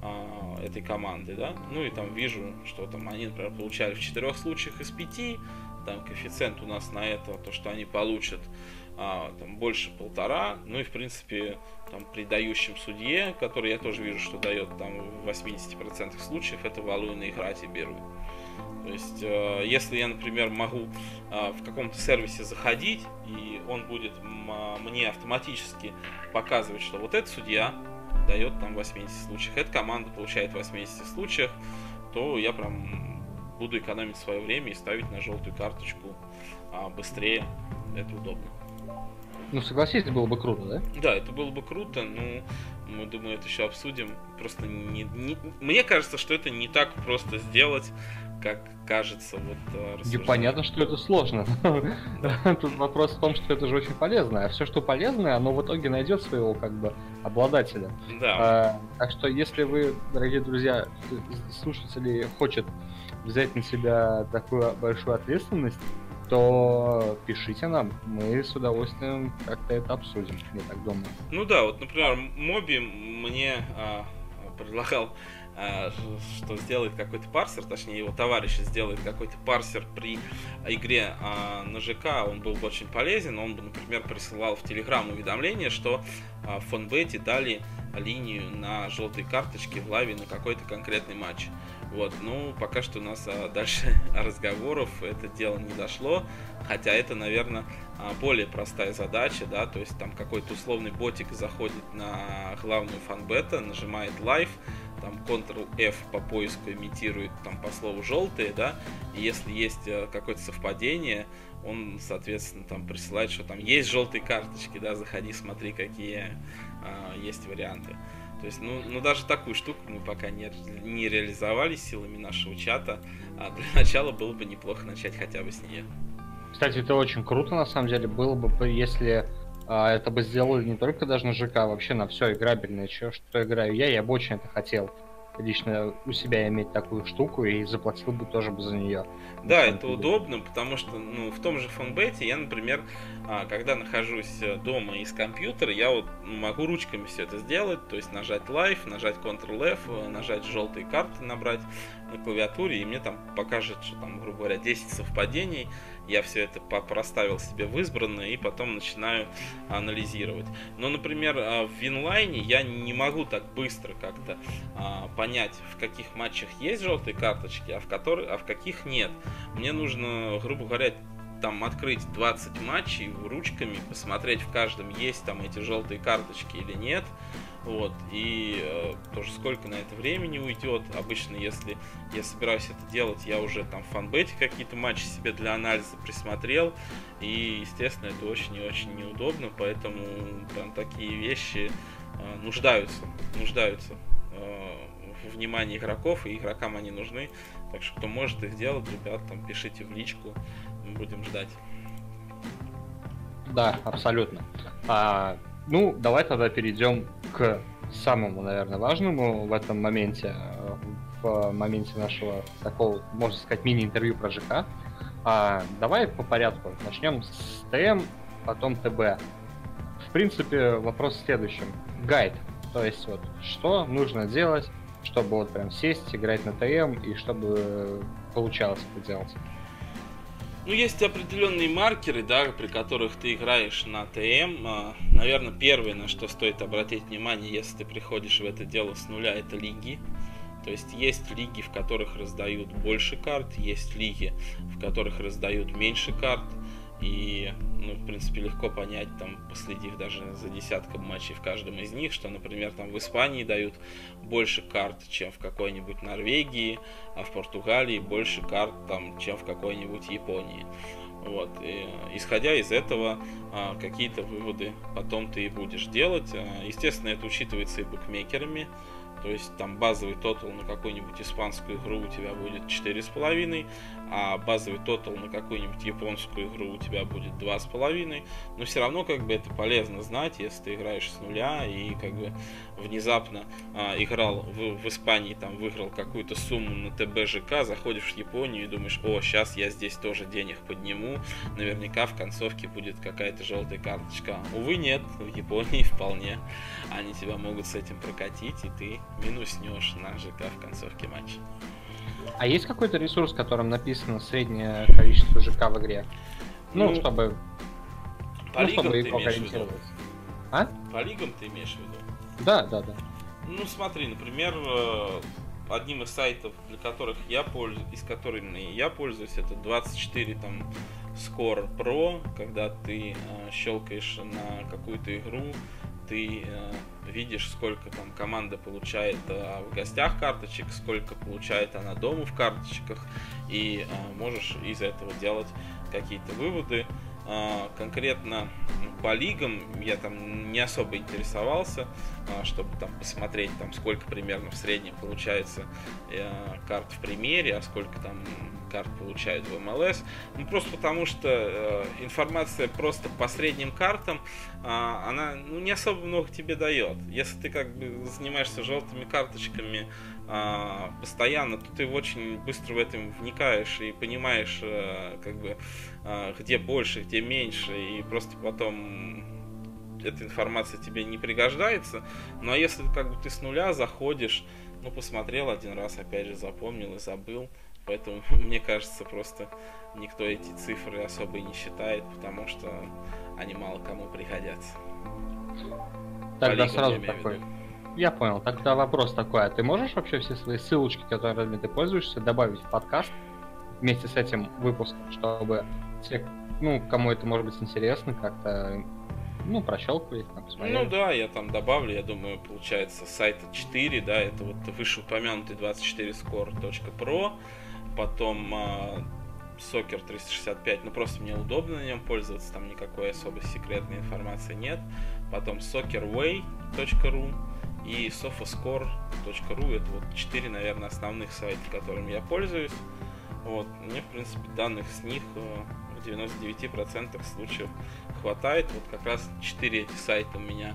а, этой команды, да. Ну и там вижу, что там они, например, получали в четырех случаях из пяти, там коэффициент у нас на это, то, что они получат а, там больше полтора, ну и в принципе там при дающем судье, который я тоже вижу, что дает там в 80% случаев, это валую на и беру. То есть, э, если я, например, могу э, в каком-то сервисе заходить, и он будет мне автоматически показывать, что вот этот судья дает там в 80 случаях, эта команда получает в 80 случаях, то я прям буду экономить свое время и ставить на желтую карточку а, быстрее. Это удобно. Ну, согласись, было бы круто, да? Да, это было бы круто, но мы, думаю, это еще обсудим. Просто не, не, мне кажется, что это не так просто сделать, как кажется. Вот, И э, понятно, что это сложно. Тут вопрос в том, что это же очень полезно. А все, что полезное, оно в итоге найдет своего как бы обладателя. Да. А, так что, если вы, дорогие друзья, слушатели, хочет взять на себя такую большую ответственность, то пишите нам, мы с удовольствием как-то это обсудим, я так думаю. Ну да, вот, например, Моби мне а, предлагал что сделает какой-то парсер, точнее его товарищ сделает какой-то парсер при игре а, на ЖК, он был бы очень полезен. Он бы, например, присылал в Телеграм уведомление, что а, в фонбете дали линию на желтые карточки в лаве на какой-то конкретный матч. Вот, ну, пока что у нас а, дальше разговоров это дело не дошло, хотя это, наверное, а, более простая задача, да, то есть там какой-то условный ботик заходит на главную фанбета, нажимает live, там Ctrl-F по поиску имитирует там по слову желтые, да, и если есть э, какое-то совпадение, он, соответственно, там присылает, что там есть желтые карточки, да, заходи, смотри, какие а, есть варианты. То есть, ну, ну, даже такую штуку мы пока не, не реализовали силами нашего чата, а для начала было бы неплохо начать хотя бы с нее. Кстати, это очень круто, на самом деле, было бы, если а, это бы сделали не только даже на ЖК, а вообще на все играбельное, что, что играю я, я бы очень это хотел лично у себя иметь такую штуку и заплатил бы тоже бы за нее. Да, это удобно, потому что ну, в том же фонбете я, например, а, когда нахожусь э, дома из компьютера, я вот могу ручками все это сделать, то есть нажать Live, нажать Ctrl-F, э, нажать желтые карты, набрать на клавиатуре, и мне там покажет, что там, грубо говоря, 10 совпадений, я все это проставил себе в избранное и потом начинаю анализировать. Но, например, а, в Винлайне я не могу так быстро как-то а, понять, в каких матчах есть желтые карточки, а в, которых, а в каких нет. Мне нужно, грубо говоря, там открыть 20 матчей ручками, посмотреть в каждом есть там эти желтые карточки или нет. Вот, и э, тоже сколько на это времени уйдет. Обычно, если я собираюсь это делать, я уже там в фанбете какие-то матчи себе для анализа присмотрел. И, естественно, это очень и очень неудобно, поэтому там такие вещи э, нуждаются, нуждаются э, в внимании игроков, и игрокам они нужны. Так что кто может их делать, ребят, там пишите в личку, мы будем ждать. Да, абсолютно. А, ну, давай тогда перейдем к самому, наверное, важному в этом моменте, э, в моменте нашего такого, можно сказать, мини-интервью про ЖК. А, давай по порядку. Начнем с ТМ, потом ТБ. В принципе, вопрос в следующем. Гайд. То есть вот, что нужно делать, чтобы вот прям сесть, играть на ТМ и чтобы получалось это делать. Ну, есть определенные маркеры, да, при которых ты играешь на ТМ. А, Наверное, первое, на что стоит обратить внимание, если ты приходишь в это дело с нуля, это лиги. То есть есть лиги, в которых раздают больше карт, есть лиги, в которых раздают меньше карт. И, ну, в принципе, легко понять, там, последив даже за десятком матчей в каждом из них, что, например, там в Испании дают больше карт, чем в какой-нибудь Норвегии, а в Португалии больше карт, там, чем в какой-нибудь Японии. Вот. И, исходя из этого, а, какие-то выводы потом ты и будешь делать. А, естественно, это учитывается и букмекерами. То есть там базовый тотал на какую-нибудь испанскую игру у тебя будет 4,5, а базовый тотал на какую-нибудь японскую игру у тебя будет 2,5. Но все равно как бы это полезно знать, если ты играешь с нуля и как бы внезапно а, играл в, в Испании, там выиграл какую-то сумму на ТБЖК, заходишь в Японию и думаешь, о, сейчас я здесь тоже денег подниму, наверняка в концовке будет какая-то желтая карточка. Увы, нет, в Японии вполне они тебя могут с этим прокатить, и ты минуснешь на ЖК в концовке матча. А есть какой-то ресурс, в котором написано среднее количество ЖК в игре? Ну, ну чтобы... По ну, чтобы ты имеешь в виду? А? По лигам ты имеешь в виду? Да, да, да. Ну, смотри, например, э, одним из сайтов, для которых я пользуюсь, из которых я пользуюсь, это 24 там Score Pro, когда ты э, щелкаешь на какую-то игру, ты э, видишь, сколько там команда получает э, в гостях карточек, сколько получает она дома в карточках, и э, можешь из этого делать какие-то выводы. А, конкретно по лигам я там не особо интересовался, а, чтобы там посмотреть, там сколько примерно в среднем получается э, карт в примере, а сколько там карт получают в МЛС. Ну, просто потому что э, информация просто по средним картам, а, она ну, не особо много тебе дает. Если ты как бы занимаешься желтыми карточками постоянно, то ты очень быстро в этом вникаешь и понимаешь, э, как бы, где больше, где меньше, и просто потом эта информация тебе не пригождается. Ну а если как бы ты с нуля заходишь, ну посмотрел один раз, опять же запомнил и забыл, поэтому мне кажется просто никто эти цифры особо и не считает, потому что они мало кому пригодятся. Тогда По сразу такой. Я понял. Тогда вопрос такой, а ты можешь вообще все свои ссылочки, которыми ты пользуешься, добавить в подкаст вместе с этим выпуском, чтобы те, ну, кому это может быть интересно, как-то ну, прощелкали там, посмотрели. Ну да, я там добавлю, я думаю, получается, сайта 4, да, это вот вышеупомянутый 24score.pro, потом а, Soccer 365, ну просто мне удобно на нем пользоваться, там никакой особо секретной информации нет. Потом soccerway.ru и sofascore.ru, это вот четыре, наверное, основных сайта, которыми я пользуюсь. Вот, мне, в принципе, данных с них э, в 99% случаев хватает. Вот как раз 4 эти сайта у меня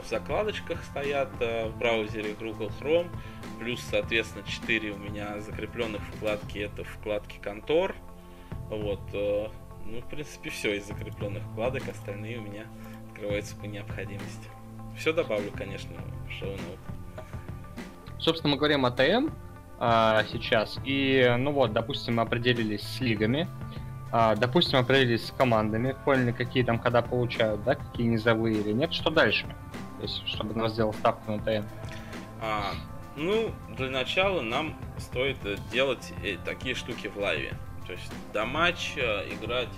в закладочках стоят э, в браузере Google Chrome. Плюс, соответственно, 4 у меня закрепленных вкладки. Это вкладки контор. Вот. Э, ну, в принципе, все из закрепленных вкладок. Остальные у меня открываются по необходимости. Все добавлю, конечно, в шоу-ноут. Собственно, мы говорим о ТМ а, сейчас. И, ну вот, допустим, мы определились с лигами. А, допустим, определились с командами, поняли, какие там хода получают, да, какие низовые или нет. Что дальше? То есть, чтобы нас сделал ставку на ТН. А, ну, для начала нам стоит делать э, такие штуки в лайве. То есть до матча играть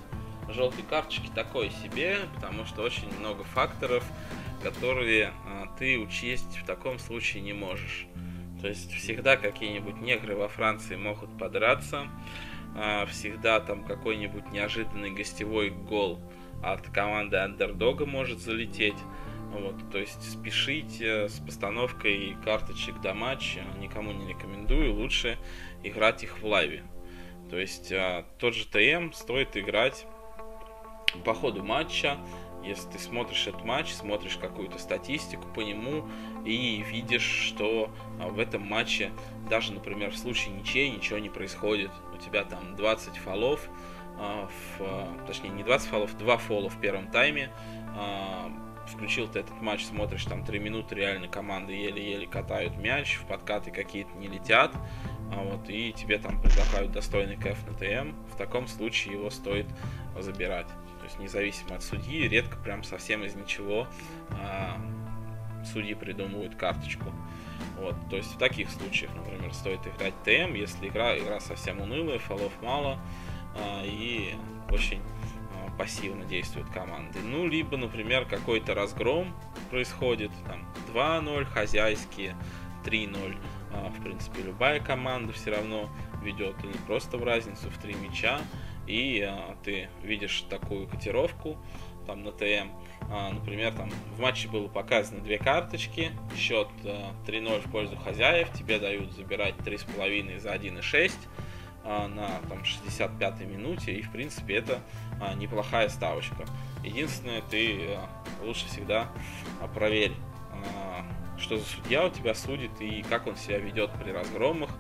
желтые карточки такое себе, потому что очень много факторов, которые а, ты учесть в таком случае не можешь. То есть всегда какие-нибудь негры во Франции могут подраться, а, всегда там какой-нибудь неожиданный гостевой гол от команды андердога может залететь. Вот, то есть спешить э, с постановкой карточек до матча никому не рекомендую, лучше играть их в лайве. То есть а, тот же ТМ стоит играть по ходу матча, если ты смотришь этот матч, смотришь какую-то статистику по нему и видишь, что а, в этом матче даже, например, в случае ничей ничего не происходит. У тебя там 20 фолов, а, в, а, точнее не 20 фолов, 2 фола в первом тайме. Включил ты этот матч, смотришь, там 3 минуты реально команды еле-еле катают мяч, в подкаты какие-то не летят. Вот, и тебе там предлагают достойный кэф на ТМ. В таком случае его стоит забирать есть независимо от судьи, редко прям совсем из ничего а, судьи придумывают карточку. Вот, то есть в таких случаях, например, стоит играть ТМ, если игра, игра совсем унылая, фолов мало а, и очень а, пассивно действуют команды. Ну, либо, например, какой-то разгром происходит, там 2-0 хозяйские, 3-0. А, в принципе, любая команда все равно ведет или просто в разницу в 3 мяча и а, ты видишь такую котировку там на ТМ, а, например, там в матче было показано две карточки, счет а, 3-0 в пользу хозяев, тебе дают забирать 3,5 за 1,6 а, на там 65-й минуте, и в принципе это а, неплохая ставочка. Единственное, ты а, лучше всегда а, проверь, а, что за судья у тебя судит и как он себя ведет при разгромах,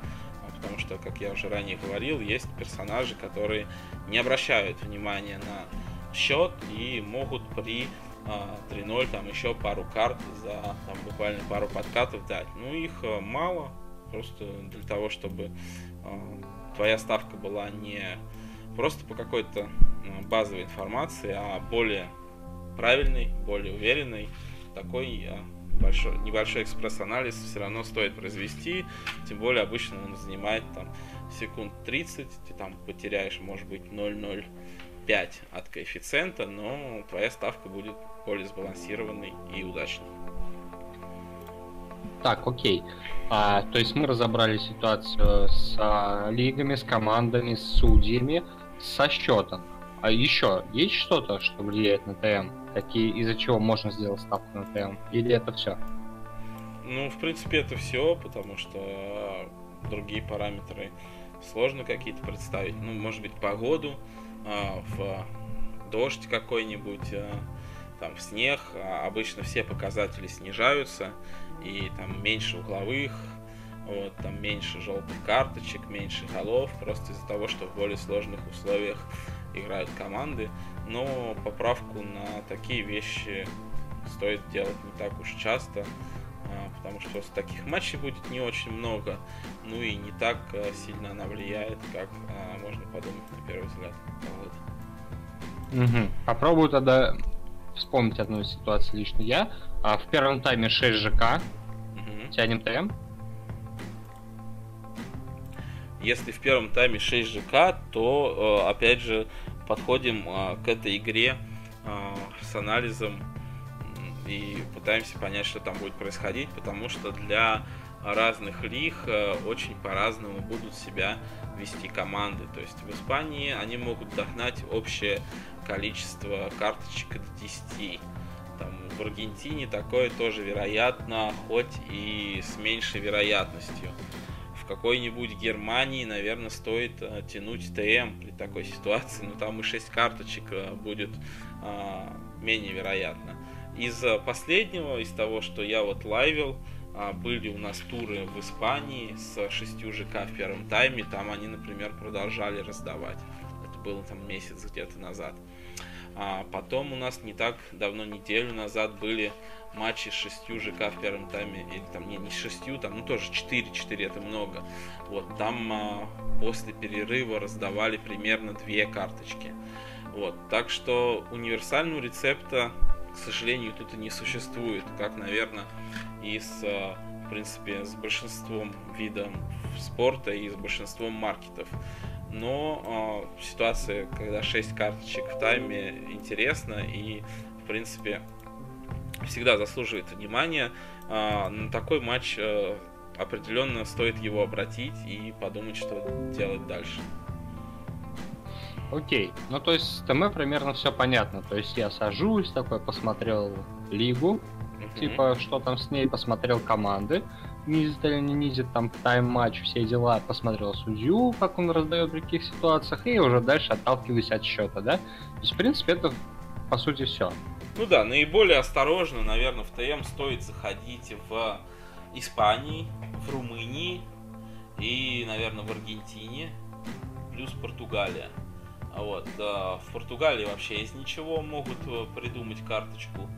потому что, как я уже ранее говорил, есть персонажи, которые не обращают внимания на счет и могут при а, 3-0 там еще пару карт за там, буквально пару подкатов дать. Ну, их а, мало, просто для того, чтобы а, твоя ставка была не просто по какой-то а, базовой информации, а более правильной, более уверенной, такой а, большой, небольшой экспресс-анализ все равно стоит произвести, тем более обычно он занимает там секунд 30, ты там потеряешь, может быть, 0,05 от коэффициента, но твоя ставка будет более сбалансированной и удачной. Так, окей. А, то есть мы разобрали ситуацию с а, лигами, с командами, с судьями, со счетом. А еще есть что-то, что влияет на ТМ? Какие, из-за чего можно сделать ставку на ТМ? Или это все? Ну, в принципе, это все, потому что другие параметры сложно какие-то представить. Ну, может быть, погоду, а, в дождь какой-нибудь, а, там, в снег. А обычно все показатели снижаются, и там меньше угловых, вот, там меньше желтых карточек, меньше голов, просто из-за того, что в более сложных условиях играют команды, но поправку на такие вещи стоит делать не так уж часто, а, потому что таких матчей будет не очень много, ну и не так а, сильно она влияет, как а, можно подумать на первый взгляд. Вот. Угу. Попробую тогда вспомнить одну ситуацию лично я. А в первом тайме 6 ЖК. Угу. Тянем ТМ. Если в первом тайме 6 ЖК, то опять же подходим э, к этой игре э, с анализом и пытаемся понять, что там будет происходить, потому что для разных лиг очень по-разному будут себя вести команды. То есть в Испании они могут догнать общее количество карточек до 10. Там, в Аргентине такое тоже вероятно, хоть и с меньшей вероятностью. Какой-нибудь Германии, наверное, стоит э, тянуть ТМ при такой ситуации, но там и 6 карточек э, будет э, менее вероятно. Из последнего, из того, что я вот лайвил, э, были у нас туры в Испании с 6 ЖК в первом тайме, там они, например, продолжали раздавать. Это было там месяц где-то назад. А потом у нас не так давно, неделю назад, были матчи с шестью ЖК в первом тайме, или там не, не шестью, там, ну тоже 4-4, это много. Вот, там а, после перерыва раздавали примерно две карточки. Вот, так что универсального рецепта, к сожалению, тут и не существует, как, наверное, и с, а, в принципе, с большинством видов спорта и с большинством маркетов но э, ситуация, когда 6 карточек в тайме, интересна и, в принципе, всегда заслуживает внимания. Э, на такой матч э, определенно стоит его обратить и подумать, что делать дальше. Окей, ну то есть с ТМ примерно все понятно. То есть я сажусь, такой посмотрел лигу, uh-huh. типа что там с ней, посмотрел команды, низит или не низит, там тайм-матч, все дела, посмотрел судью, как он раздает в каких ситуациях, и уже дальше отталкиваюсь от счета, да? То есть, в принципе, это по сути все. Ну да, наиболее осторожно, наверное, в ТМ стоит заходить в Испании, в Румынии и, наверное, в Аргентине, плюс Португалия. Вот, в Португалии вообще из ничего могут э, придумать карточку.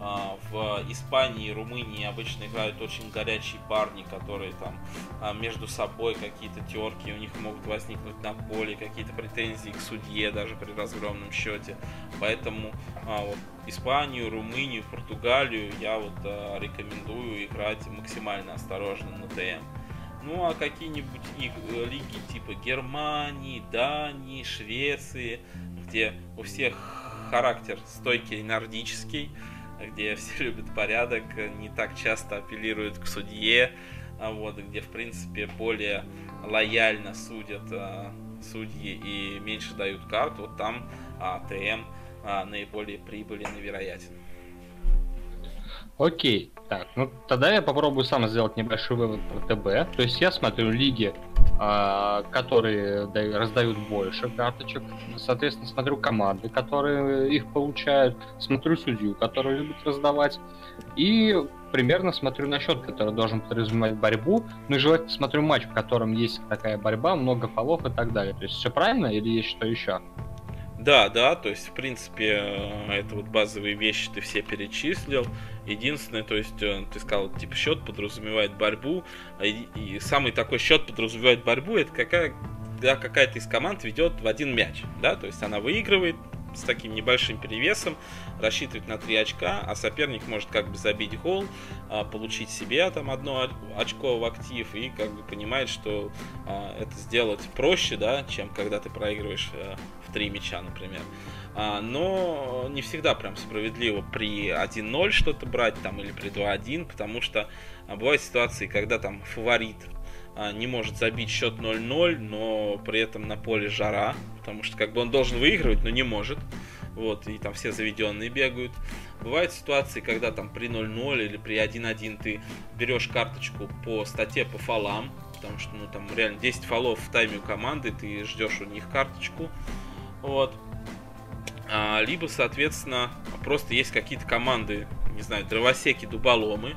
А, в Испании и Румынии обычно играют очень горячие парни, которые там а, между собой какие-то терки, у них могут возникнуть на поле, какие-то претензии к судье даже при разгромном счете. Поэтому а, вот, Испанию, Румынию, Португалию я вот рекомендую играть максимально осторожно на ТМ. Ну а какие-нибудь э, лиги типа Германии, Дании, Швеции, где у всех характер стойкий нордический, где все любят порядок, не так часто апеллируют к судье, а вот, где, в принципе, более лояльно судят а, судьи и меньше дают карт, вот там а, наиболее прибылен и вероятен. Окей, так, ну тогда я попробую сам сделать небольшой вывод про ТБ. То есть я смотрю лиги, а, которые раздают больше карточек. Соответственно, смотрю команды, которые их получают. Смотрю судью, который любит раздавать. И примерно смотрю на счет, который должен подразумевать борьбу. Ну и желательно смотрю матч, в котором есть такая борьба, много фолов и так далее. То есть все правильно или есть что еще? Да, да, то есть, в принципе, э, это вот базовые вещи ты все перечислил. Единственное, то есть, э, ты сказал, типа, счет подразумевает борьбу. А и, и самый такой счет подразумевает борьбу, это какая, когда какая-то из команд ведет в один мяч, да, то есть она выигрывает, с таким небольшим перевесом, рассчитывает на 3 очка, а соперник может как бы забить гол, а, получить себе там одно очко в актив и как бы понимает, что а, это сделать проще, да, чем когда ты проигрываешь э, 3 мяча, например. А, но не всегда прям справедливо при 1-0 что-то брать там или при 2-1, потому что бывают ситуации, когда там фаворит а, не может забить счет 0-0, но при этом на поле жара, потому что как бы он должен выигрывать, но не может. Вот, и там все заведенные бегают. Бывают ситуации, когда там при 0-0 или при 1-1 ты берешь карточку по статье по фалам, потому что, ну, там реально 10 фолов в тайме у команды, ты ждешь у них карточку. Вот. А, либо, соответственно, просто есть какие-то команды, не знаю, дровосеки, дуболомы,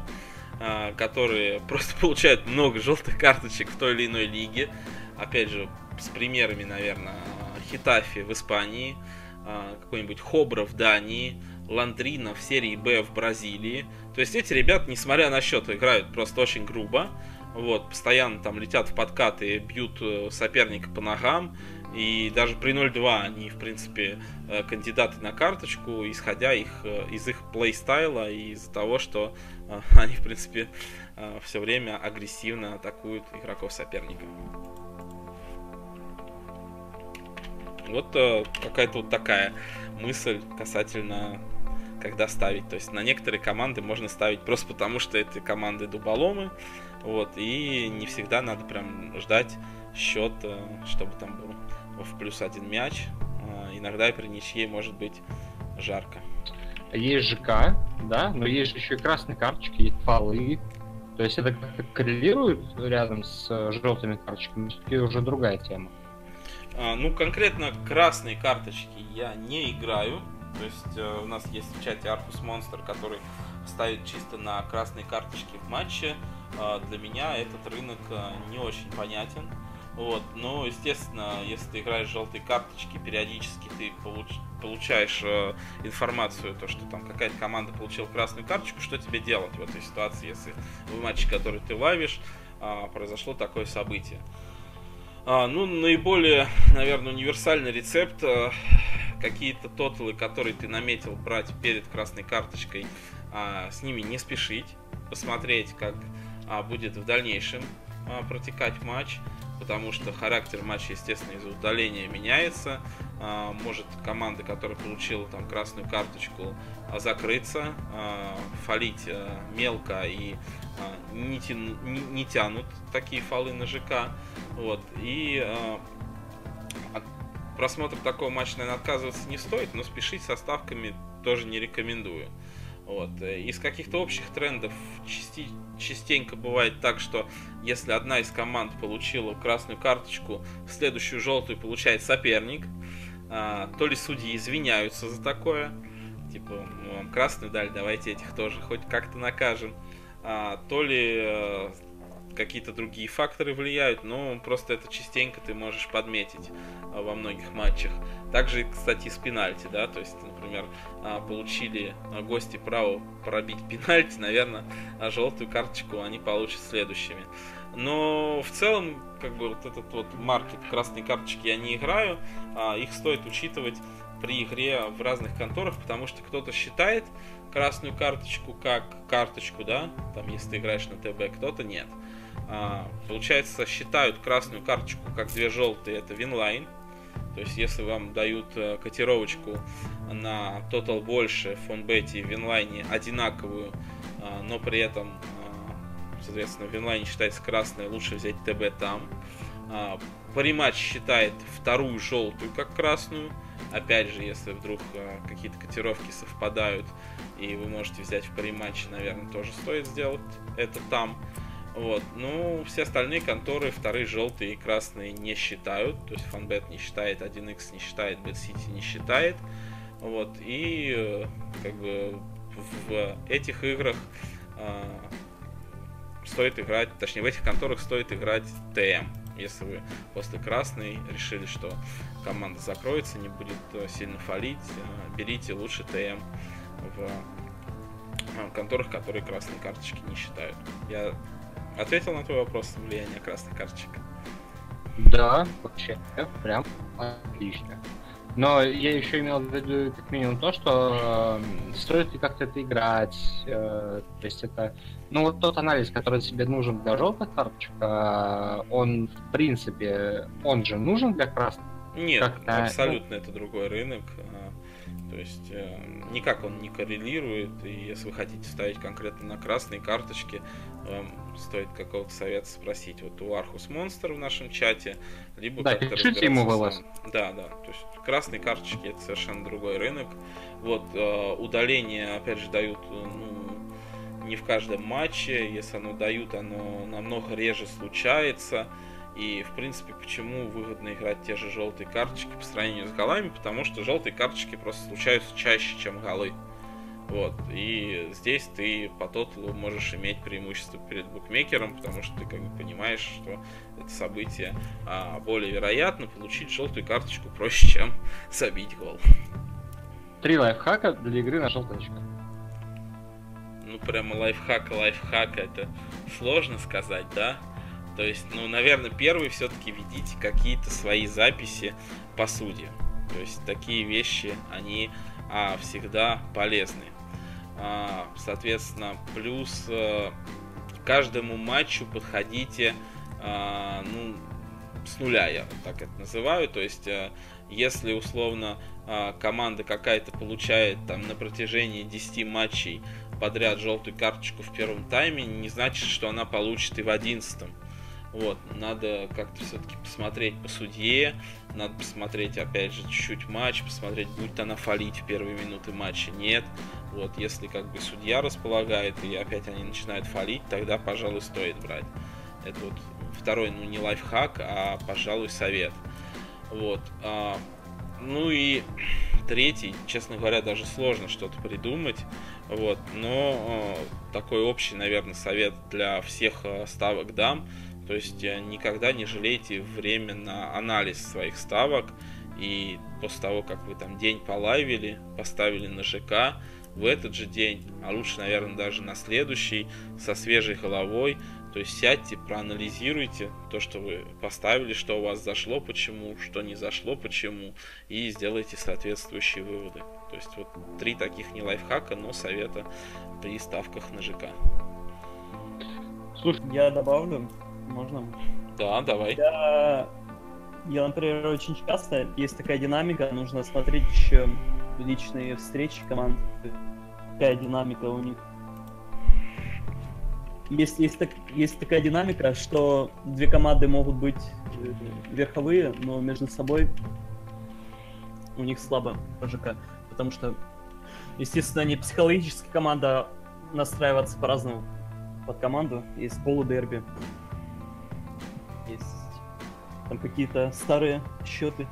а, которые просто получают много желтых карточек в той или иной лиге. Опять же, с примерами, наверное, Хитафи в Испании, а, какой-нибудь Хобра в Дании, Ландрина в серии Б в Бразилии. То есть эти ребята, несмотря на счет, играют просто очень грубо. Вот, постоянно там летят в подкаты, бьют э, соперника по ногам. И даже при 0-2 они, в принципе, э, кандидаты на карточку, исходя их, э, из их плейстайла и из-за того, что они, в принципе, все время агрессивно атакуют игроков соперника. Вот какая-то вот такая мысль касательно когда ставить. То есть на некоторые команды можно ставить просто потому, что это команды дуболомы. Вот, и не всегда надо прям ждать счет, э, чтобы там был в плюс один мяч. А, иногда при ничьей может быть жарко. Есть ЖК, да, но есть еще и красные карточки, есть фолы. То есть это как-то коррелирует рядом с э, желтыми карточками, это уже другая тема. А, ну, конкретно красные карточки я не играю. То есть э, у нас есть в чате Arcus Monster, который ставит чисто на красные карточки в матче. Э, для меня этот рынок э, не очень понятен. Вот. Но, естественно, если ты играешь желтые карточки, периодически ты получ, получаешь э, информацию, то, что там какая-то команда получила красную карточку, что тебе делать в этой ситуации, если в матче, который ты ловишь, э, произошло такое событие. А, ну, наиболее, наверное, универсальный рецепт. А, какие-то тоталы, которые ты наметил брать перед красной карточкой, а, с ними не спешить. Посмотреть, как а, будет в дальнейшем а, протекать матч. Потому что характер матча, естественно, из-за удаления меняется. А, может команда, которая получила там красную карточку, а, закрыться, а, фалить мелко и не, тяну, не, не тянут такие фолы на ЖК. Вот. И от просмотра такого матча, наверное, отказываться не стоит, но спешить со ставками тоже не рекомендую. Вот. Из каких-то общих трендов части, частенько бывает так, что если одна из команд получила красную карточку, следующую желтую получает соперник, а, то ли судьи извиняются за такое, типа, ну, вам красную дали, давайте этих тоже хоть как-то накажем, а, то ли э, какие-то другие факторы влияют, но просто это частенько ты можешь подметить а, во многих матчах. Также, кстати, с пенальти, да, то есть, например, а, получили гости право пробить пенальти, наверное, желтую карточку они получат следующими. Но в целом, как бы вот этот вот маркет красной карточки я не играю, а их стоит учитывать при игре в разных конторах, потому что кто-то считает красную карточку как карточку, да, там если ты играешь на ТБ, кто-то нет. А, получается, считают красную карточку как две желтые, это винлайн. То есть, если вам дают э, котировочку на Total больше, в фонбете и винлайне одинаковую, а, но при этом, а, соответственно, в винлайне считается красная, лучше взять ТБ там. Париматч считает вторую желтую как красную. Опять же, если вдруг какие-то котировки совпадают, и вы можете взять в париматче, наверное, тоже стоит сделать это там. Вот. Ну, все остальные конторы вторые желтые и красные не считают. То есть Фанбет не считает, 1x не считает, BetCity не считает. Вот. И э, как бы в этих играх э, стоит играть, точнее в этих конторах стоит играть ТМ. Если вы после красной решили, что команда закроется, не будет э, сильно фалить, э, берите лучше ТМ в конторах, которые красные карточки не считают. Я Ответил на твой вопрос влияние красных карточек? Да, вообще, прям отлично. Но я еще имел в виду как минимум то, что э, стоит ли как-то это играть. Э, то есть это, ну вот тот анализ, который тебе нужен для желтых карточек, э, он в принципе, он же нужен для красных. Нет, абсолютно ну... это другой рынок. То есть э, никак он не коррелирует, и если вы хотите ставить конкретно на красные карточки, вам стоит какого-то совета спросить. Вот у Архус Монстр в нашем чате, либо да, как-то пишите ему в Да, да. То есть красные карточки это совершенно другой рынок. Вот э, удаление, опять же, дают э, ну, не в каждом матче. Если оно дают, оно намного реже случается. И, в принципе, почему выгодно играть те же желтые карточки по сравнению с голами? Потому что желтые карточки просто случаются чаще, чем голы. Вот. И здесь ты по тоталу можешь иметь преимущество перед букмекером, потому что ты как бы понимаешь, что это событие а, более вероятно, получить желтую карточку проще, чем забить гол. Три лайфхака для игры на желтой очках. Ну, прямо лайфхак, лайфхак, это сложно сказать, да? То есть, ну, наверное, первый все-таки ведите какие-то свои записи по судьям. То есть, такие вещи, они а, всегда полезны. А, соответственно, плюс а, каждому матчу подходите, а, ну, с нуля, я так это называю. То есть, а, если условно а, команда какая-то получает там на протяжении 10 матчей подряд желтую карточку в первом тайме, не значит, что она получит и в одиннадцатом. Вот, надо как-то все-таки посмотреть по судье, надо посмотреть, опять же, чуть-чуть матч, посмотреть, будет она фалить в первые минуты матча, нет. Вот, если как бы судья располагает и опять они начинают фалить, тогда, пожалуй, стоит брать. Это вот второй, ну, не лайфхак, а, пожалуй, совет. Вот. А, ну и третий, честно говоря, даже сложно что-то придумать. Вот, но э, такой общий, наверное, совет для всех э, ставок дам. То есть э, никогда не жалейте время на анализ своих ставок. И после того, как вы там день полайвили, поставили на ЖК, в этот же день, а лучше, наверное, даже на следующий, со свежей головой, то есть сядьте, проанализируйте то, что вы поставили, что у вас зашло, почему, что не зашло, почему, и сделайте соответствующие выводы. То есть вот три таких не лайфхака, но совета при ставках на ЖК. Слушай, я добавлю, можно? Да, давай. Я, я, например, очень часто есть такая динамика, нужно смотреть еще личные встречи команд, какая динамика у них есть, есть, так, есть такая динамика, что две команды могут быть э, верховые, но между собой у них слабо ПЖК. Потому что, естественно, они психологически команда настраиваться по-разному под команду. Есть полудерби, есть там какие-то старые счеты.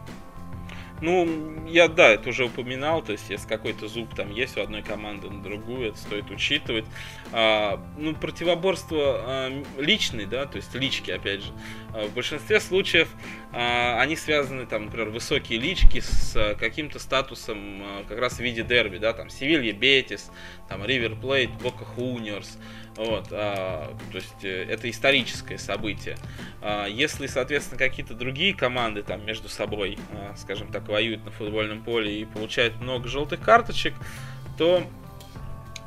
Ну, я, да, это уже упоминал, то есть, если какой-то зуб там есть у одной команды на другую, это стоит учитывать. А, ну, противоборство а, личный, да, то есть лички, опять же. А, в большинстве случаев а, они связаны, там, например, высокие лички с а, каким-то статусом а, как раз в виде дерби, да, там, Севилья Бетис, там, Ривер Плейт, Бока Хуниорс. Вот, а, то есть э, это историческое событие. А, если, соответственно, какие-то другие команды там между собой, а, скажем так, воюют на футбольном поле и получают много желтых карточек, то,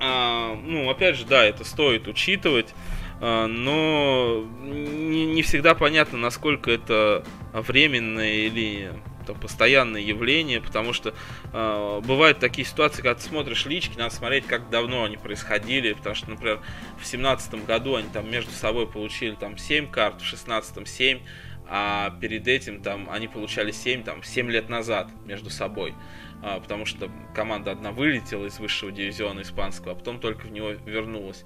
а, ну, опять же, да, это стоит учитывать, а, но не, не всегда понятно, насколько это временное или это постоянное явление, потому что э, бывают такие ситуации, когда ты смотришь лички, надо смотреть, как давно они происходили, потому что, например, в семнадцатом году они там между собой получили там 7 карт, в шестнадцатом 7, а перед этим там они получали 7, там, 7 лет назад между собой, а, потому что команда одна вылетела из высшего дивизиона испанского, а потом только в него вернулась.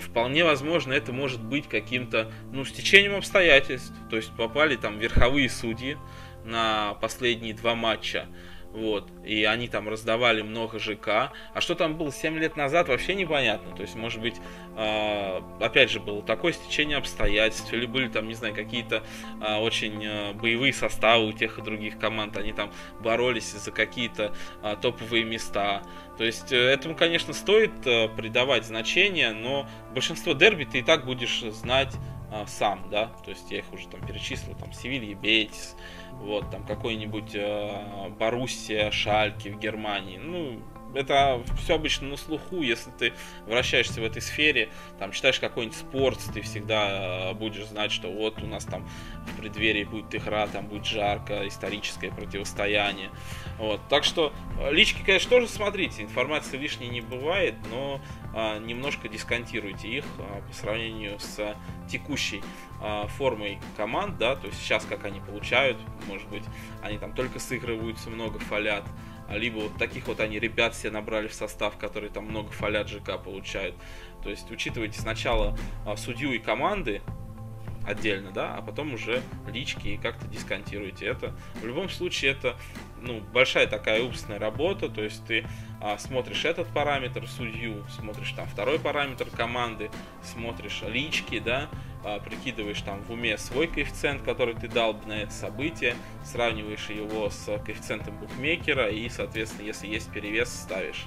Вполне возможно, это может быть каким-то, ну, стечением обстоятельств, то есть попали там верховые судьи, на последние два матча. Вот. И они там раздавали много ЖК. А что там было 7 лет назад, вообще непонятно. То есть, может быть, э, опять же, было такое стечение обстоятельств, или были там, не знаю, какие-то э, очень э, боевые составы у тех и других команд. Они там боролись за какие-то топовые места. То есть, э, этому, конечно, стоит э, придавать значение, но большинство дерби ты и так будешь знать сам, да. То есть, я их уже там перечислил, там, Севилья, Бетис, вот, там какой-нибудь э, Боруссия, Шальки в Германии, ну, это все обычно на слуху, если ты вращаешься в этой сфере, там читаешь какой-нибудь спорт, ты всегда э, будешь знать, что вот у нас там в преддверии будет игра, там будет жарко, историческое противостояние. Вот. Так что лички, конечно, тоже смотрите, информации лишней не бывает, но немножко дисконтируйте их а, по сравнению с текущей а, формой команд, да, то есть сейчас как они получают, может быть, они там только сыгрываются, много фалят, либо вот таких вот они ребят все набрали в состав, которые там много фалят ЖК получают. То есть учитывайте сначала судью и команды, отдельно, да, а потом уже лички и как-то дисконтируете это. В любом случае это ну, большая такая умственная работа, то есть ты а, смотришь этот параметр судью, смотришь там второй параметр команды, смотришь лички, да, а, прикидываешь там в уме свой коэффициент, который ты дал на это событие, сравниваешь его с коэффициентом букмекера и, соответственно, если есть перевес, ставишь.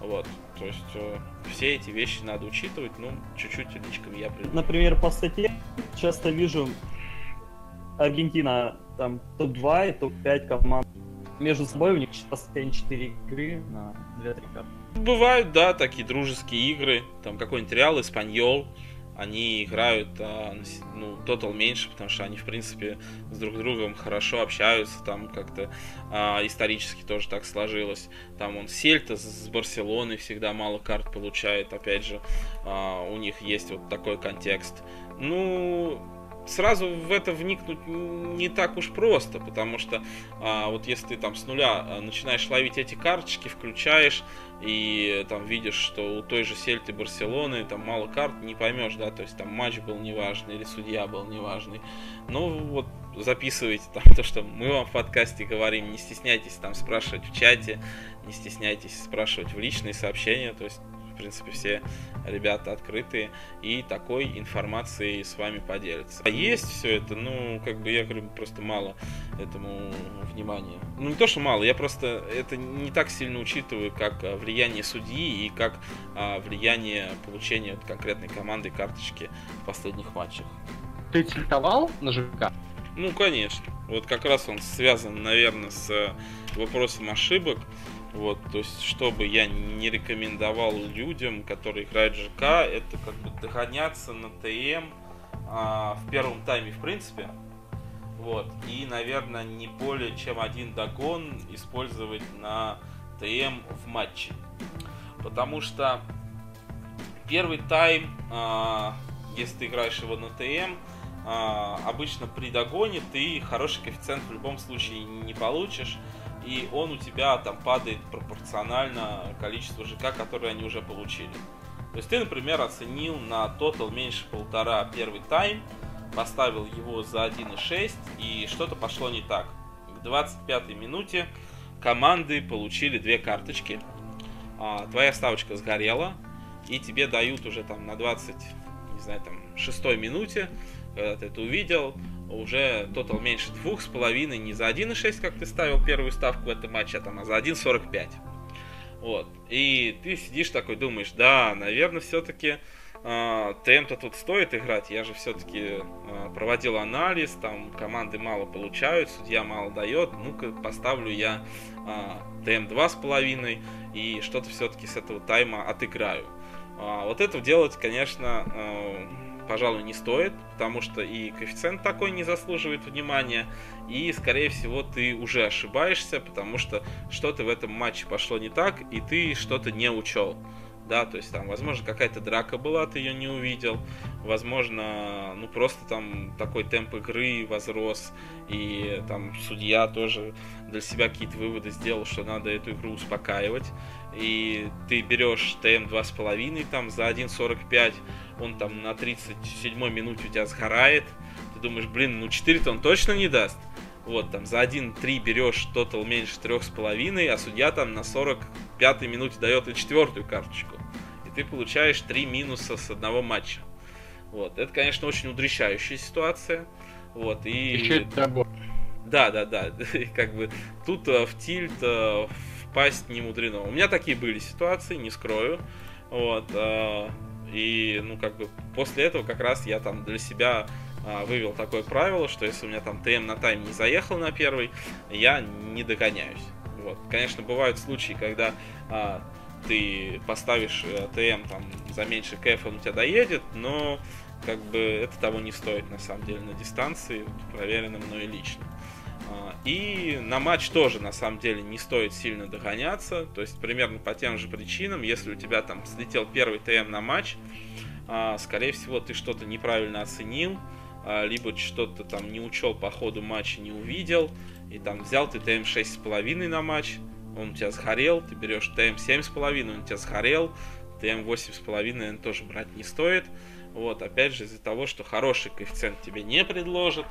Вот, то есть э, все эти вещи надо учитывать, ну, чуть-чуть личком я придумал. Например, по статье часто вижу Аргентина там топ-2 и топ-5 команд. Между собой у них постоянно 4 игры на 2-3 карты. Бывают, да, такие дружеские игры, там какой-нибудь Реал, Испаньол, они играют а, ну, Total меньше, потому что они, в принципе, с друг другом хорошо общаются, там как-то а, исторически тоже так сложилось. Там он Сельта с Барселоной всегда мало карт получает, опять же, а, у них есть вот такой контекст. Ну, сразу в это вникнуть не так уж просто, потому что а, вот если ты там с нуля а, начинаешь ловить эти карточки, включаешь и там видишь, что у той же Сельты Барселоны там мало карт, не поймешь, да, то есть там матч был неважный или судья был неважный. Ну вот записывайте там то, что мы вам в подкасте говорим, не стесняйтесь там спрашивать в чате, не стесняйтесь спрашивать в личные сообщения, то есть в принципе, все ребята открытые и такой информацией с вами поделятся. А есть все это, ну, как бы я говорю, просто мало этому внимания. Ну, не то, что мало, я просто это не так сильно учитываю, как а, влияние судьи и как а, влияние получения вот, конкретной команды карточки в последних матчах. Ты тильтовал на ЖК? Ну, конечно. Вот как раз он связан, наверное, с вопросом ошибок. Вот, то есть, чтобы я не рекомендовал людям, которые играют ЖК, это как бы догоняться на ТМ а, в первом тайме, в принципе. Вот, и, наверное, не более чем один догон использовать на ТМ в матче. Потому что первый тайм, а, если ты играешь его на ТМ, а, обычно при догоне ты хороший коэффициент в любом случае не получишь и он у тебя там падает пропорционально количеству ЖК, которые они уже получили. То есть ты, например, оценил на тотал меньше полтора первый тайм, поставил его за 1.6 и что-то пошло не так. К 25 минуте команды получили две карточки, а, твоя ставочка сгорела, и тебе дают уже там на 20, не знаю, там 6 минуте, когда ты это увидел, уже тотал меньше двух с половиной, не за 1,6, как ты ставил первую ставку в этом матче, а там, а за 1,45. Вот. И ты сидишь такой, думаешь, да, наверное, все-таки э, а, ТМ-то тут стоит играть. Я же все-таки э, а, проводил анализ, там команды мало получают, судья мало дает. Ну-ка, поставлю я э, ТМ 2,5 и что-то все-таки с этого тайма отыграю. А, вот это делать, конечно, э, пожалуй, не стоит, потому что и коэффициент такой не заслуживает внимания, и, скорее всего, ты уже ошибаешься, потому что что-то в этом матче пошло не так, и ты что-то не учел. Да, то есть там, возможно, какая-то драка была, ты ее не увидел, возможно, ну просто там такой темп игры возрос, и там судья тоже для себя какие-то выводы сделал, что надо эту игру успокаивать, и ты берешь ТМ 2,5 там за 1.45, он там на 37 минуте у тебя сгорает, ты думаешь, блин, ну 4-то он точно не даст. Вот, там за 1-3 берешь тотал меньше 3,5, а судья там на 45-й минуте дает и четвертую карточку. И ты получаешь 3 минуса с одного матча. Вот, это, конечно, очень удрещающая ситуация. Вот, и... Еще это Да, да, да. как бы тут э, в тильт э, впасть не мудрено. У меня такие были ситуации, не скрою. Вот, э, и, ну, как бы, после этого как раз я там для себя а, вывел такое правило, что если у меня там ТМ на тайм не заехал на первый, я не догоняюсь. Вот. Конечно, бывают случаи, когда а, ты поставишь а, ТМ там за меньше КФ, он у тебя доедет, но как бы это того не стоит на самом деле на дистанции, проверено мной лично. А, и на матч тоже, на самом деле, не стоит сильно догоняться. То есть, примерно по тем же причинам, если у тебя там слетел первый ТМ на матч, а, скорее всего, ты что-то неправильно оценил, а, либо что-то там не учел по ходу матча, не увидел, и там взял ты ТМ 6,5 на матч, он у тебя сгорел, ты берешь ТМ 7,5, он у тебя сгорел, ТМ 8,5, наверное, тоже брать не стоит. Вот, опять же, из-за того, что хороший коэффициент тебе не предложат,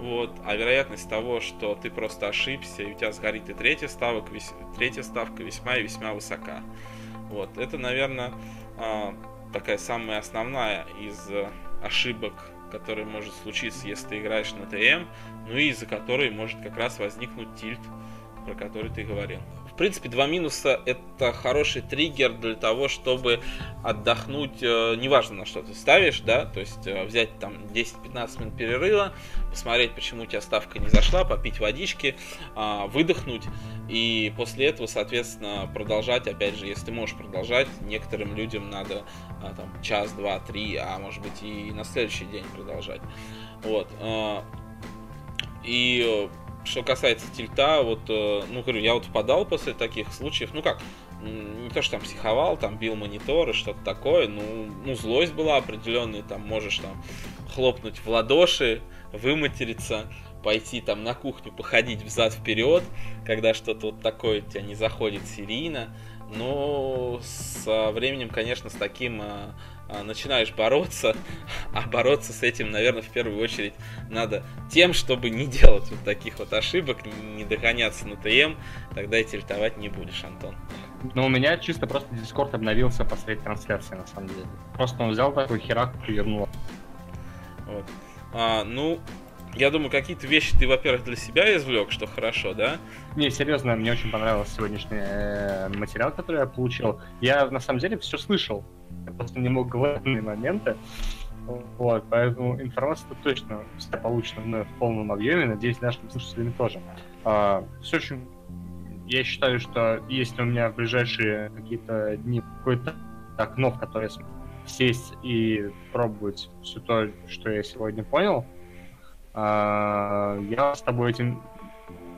вот, а вероятность того, что ты просто ошибся, и у тебя сгорит и третья, ставок, вес... третья ставка весьма и весьма высока. Вот, это, наверное, а, такая самая основная из ошибок который может случиться, если ты играешь на ТМ, ну и из-за которой может как раз возникнуть тильт, про который ты говорил принципе, два минуса это хороший триггер для того, чтобы отдохнуть, э, неважно на что ты ставишь, да, то есть э, взять там 10-15 минут перерыва, посмотреть, почему у тебя ставка не зашла, попить водички, э, выдохнуть, и после этого, соответственно, продолжать, опять же, если ты можешь продолжать, некоторым людям надо э, там час, два, три, а может быть и на следующий день продолжать. Вот. Э, и что касается тильта, вот, э, ну, говорю, я вот впадал после таких случаев, ну как, не то, что там психовал, там бил мониторы, что-то такое, ну, ну, злость была определенная, там можешь там хлопнуть в ладоши, выматериться, пойти там на кухню, походить взад-вперед, когда что-то вот такое тебя не заходит серийно, но со временем, конечно, с таким а, а, начинаешь бороться, а бороться с этим, наверное, в первую очередь надо тем, чтобы не делать вот таких вот ошибок, не догоняться на ТМ, тогда и тильтовать не будешь, Антон. Ну, у меня чисто просто Дискорд обновился после трансляции, на самом деле. Просто он взял такой херак и вернул. Вот. А, ну, я думаю, какие-то вещи ты, во-первых, для себя извлек, что хорошо, да? Не, серьезно, мне очень понравился сегодняшний э, материал, который я получил. Я, на самом деле, все слышал. Я просто не мог в моменты. Вот, поэтому информация точно вся получена в полном объеме, надеюсь, нашим слушателям тоже. А, все очень... Я считаю, что если у меня в ближайшие какие-то дни какое-то окно, в которое сесть и пробовать все то, что я сегодня понял, а, я с тобой этим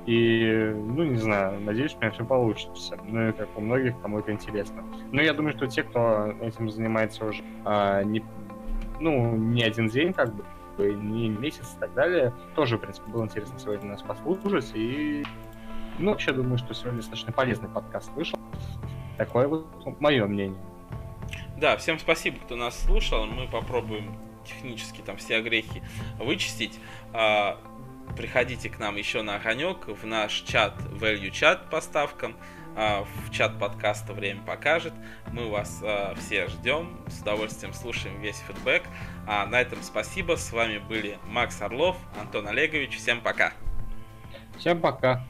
и, ну, не знаю, надеюсь, у меня все получится. Ну, и как у многих, кому это интересно. Но я думаю, что те, кто этим занимается уже а, не, ну, не один день, как бы, не месяц и так далее, тоже, в принципе, было интересно сегодня нас послушать. И, ну, вообще, думаю, что сегодня достаточно полезный подкаст вышел. Такое вот мое мнение. Да, всем спасибо, кто нас слушал. Мы попробуем технически там все огрехи вычистить. А, приходите к нам еще на огонек в наш чат value чат по ставкам а, в чат подкаста время покажет мы вас а, все ждем с удовольствием слушаем весь фидбэк. А на этом спасибо. С вами были Макс Орлов Антон Олегович. Всем пока. Всем пока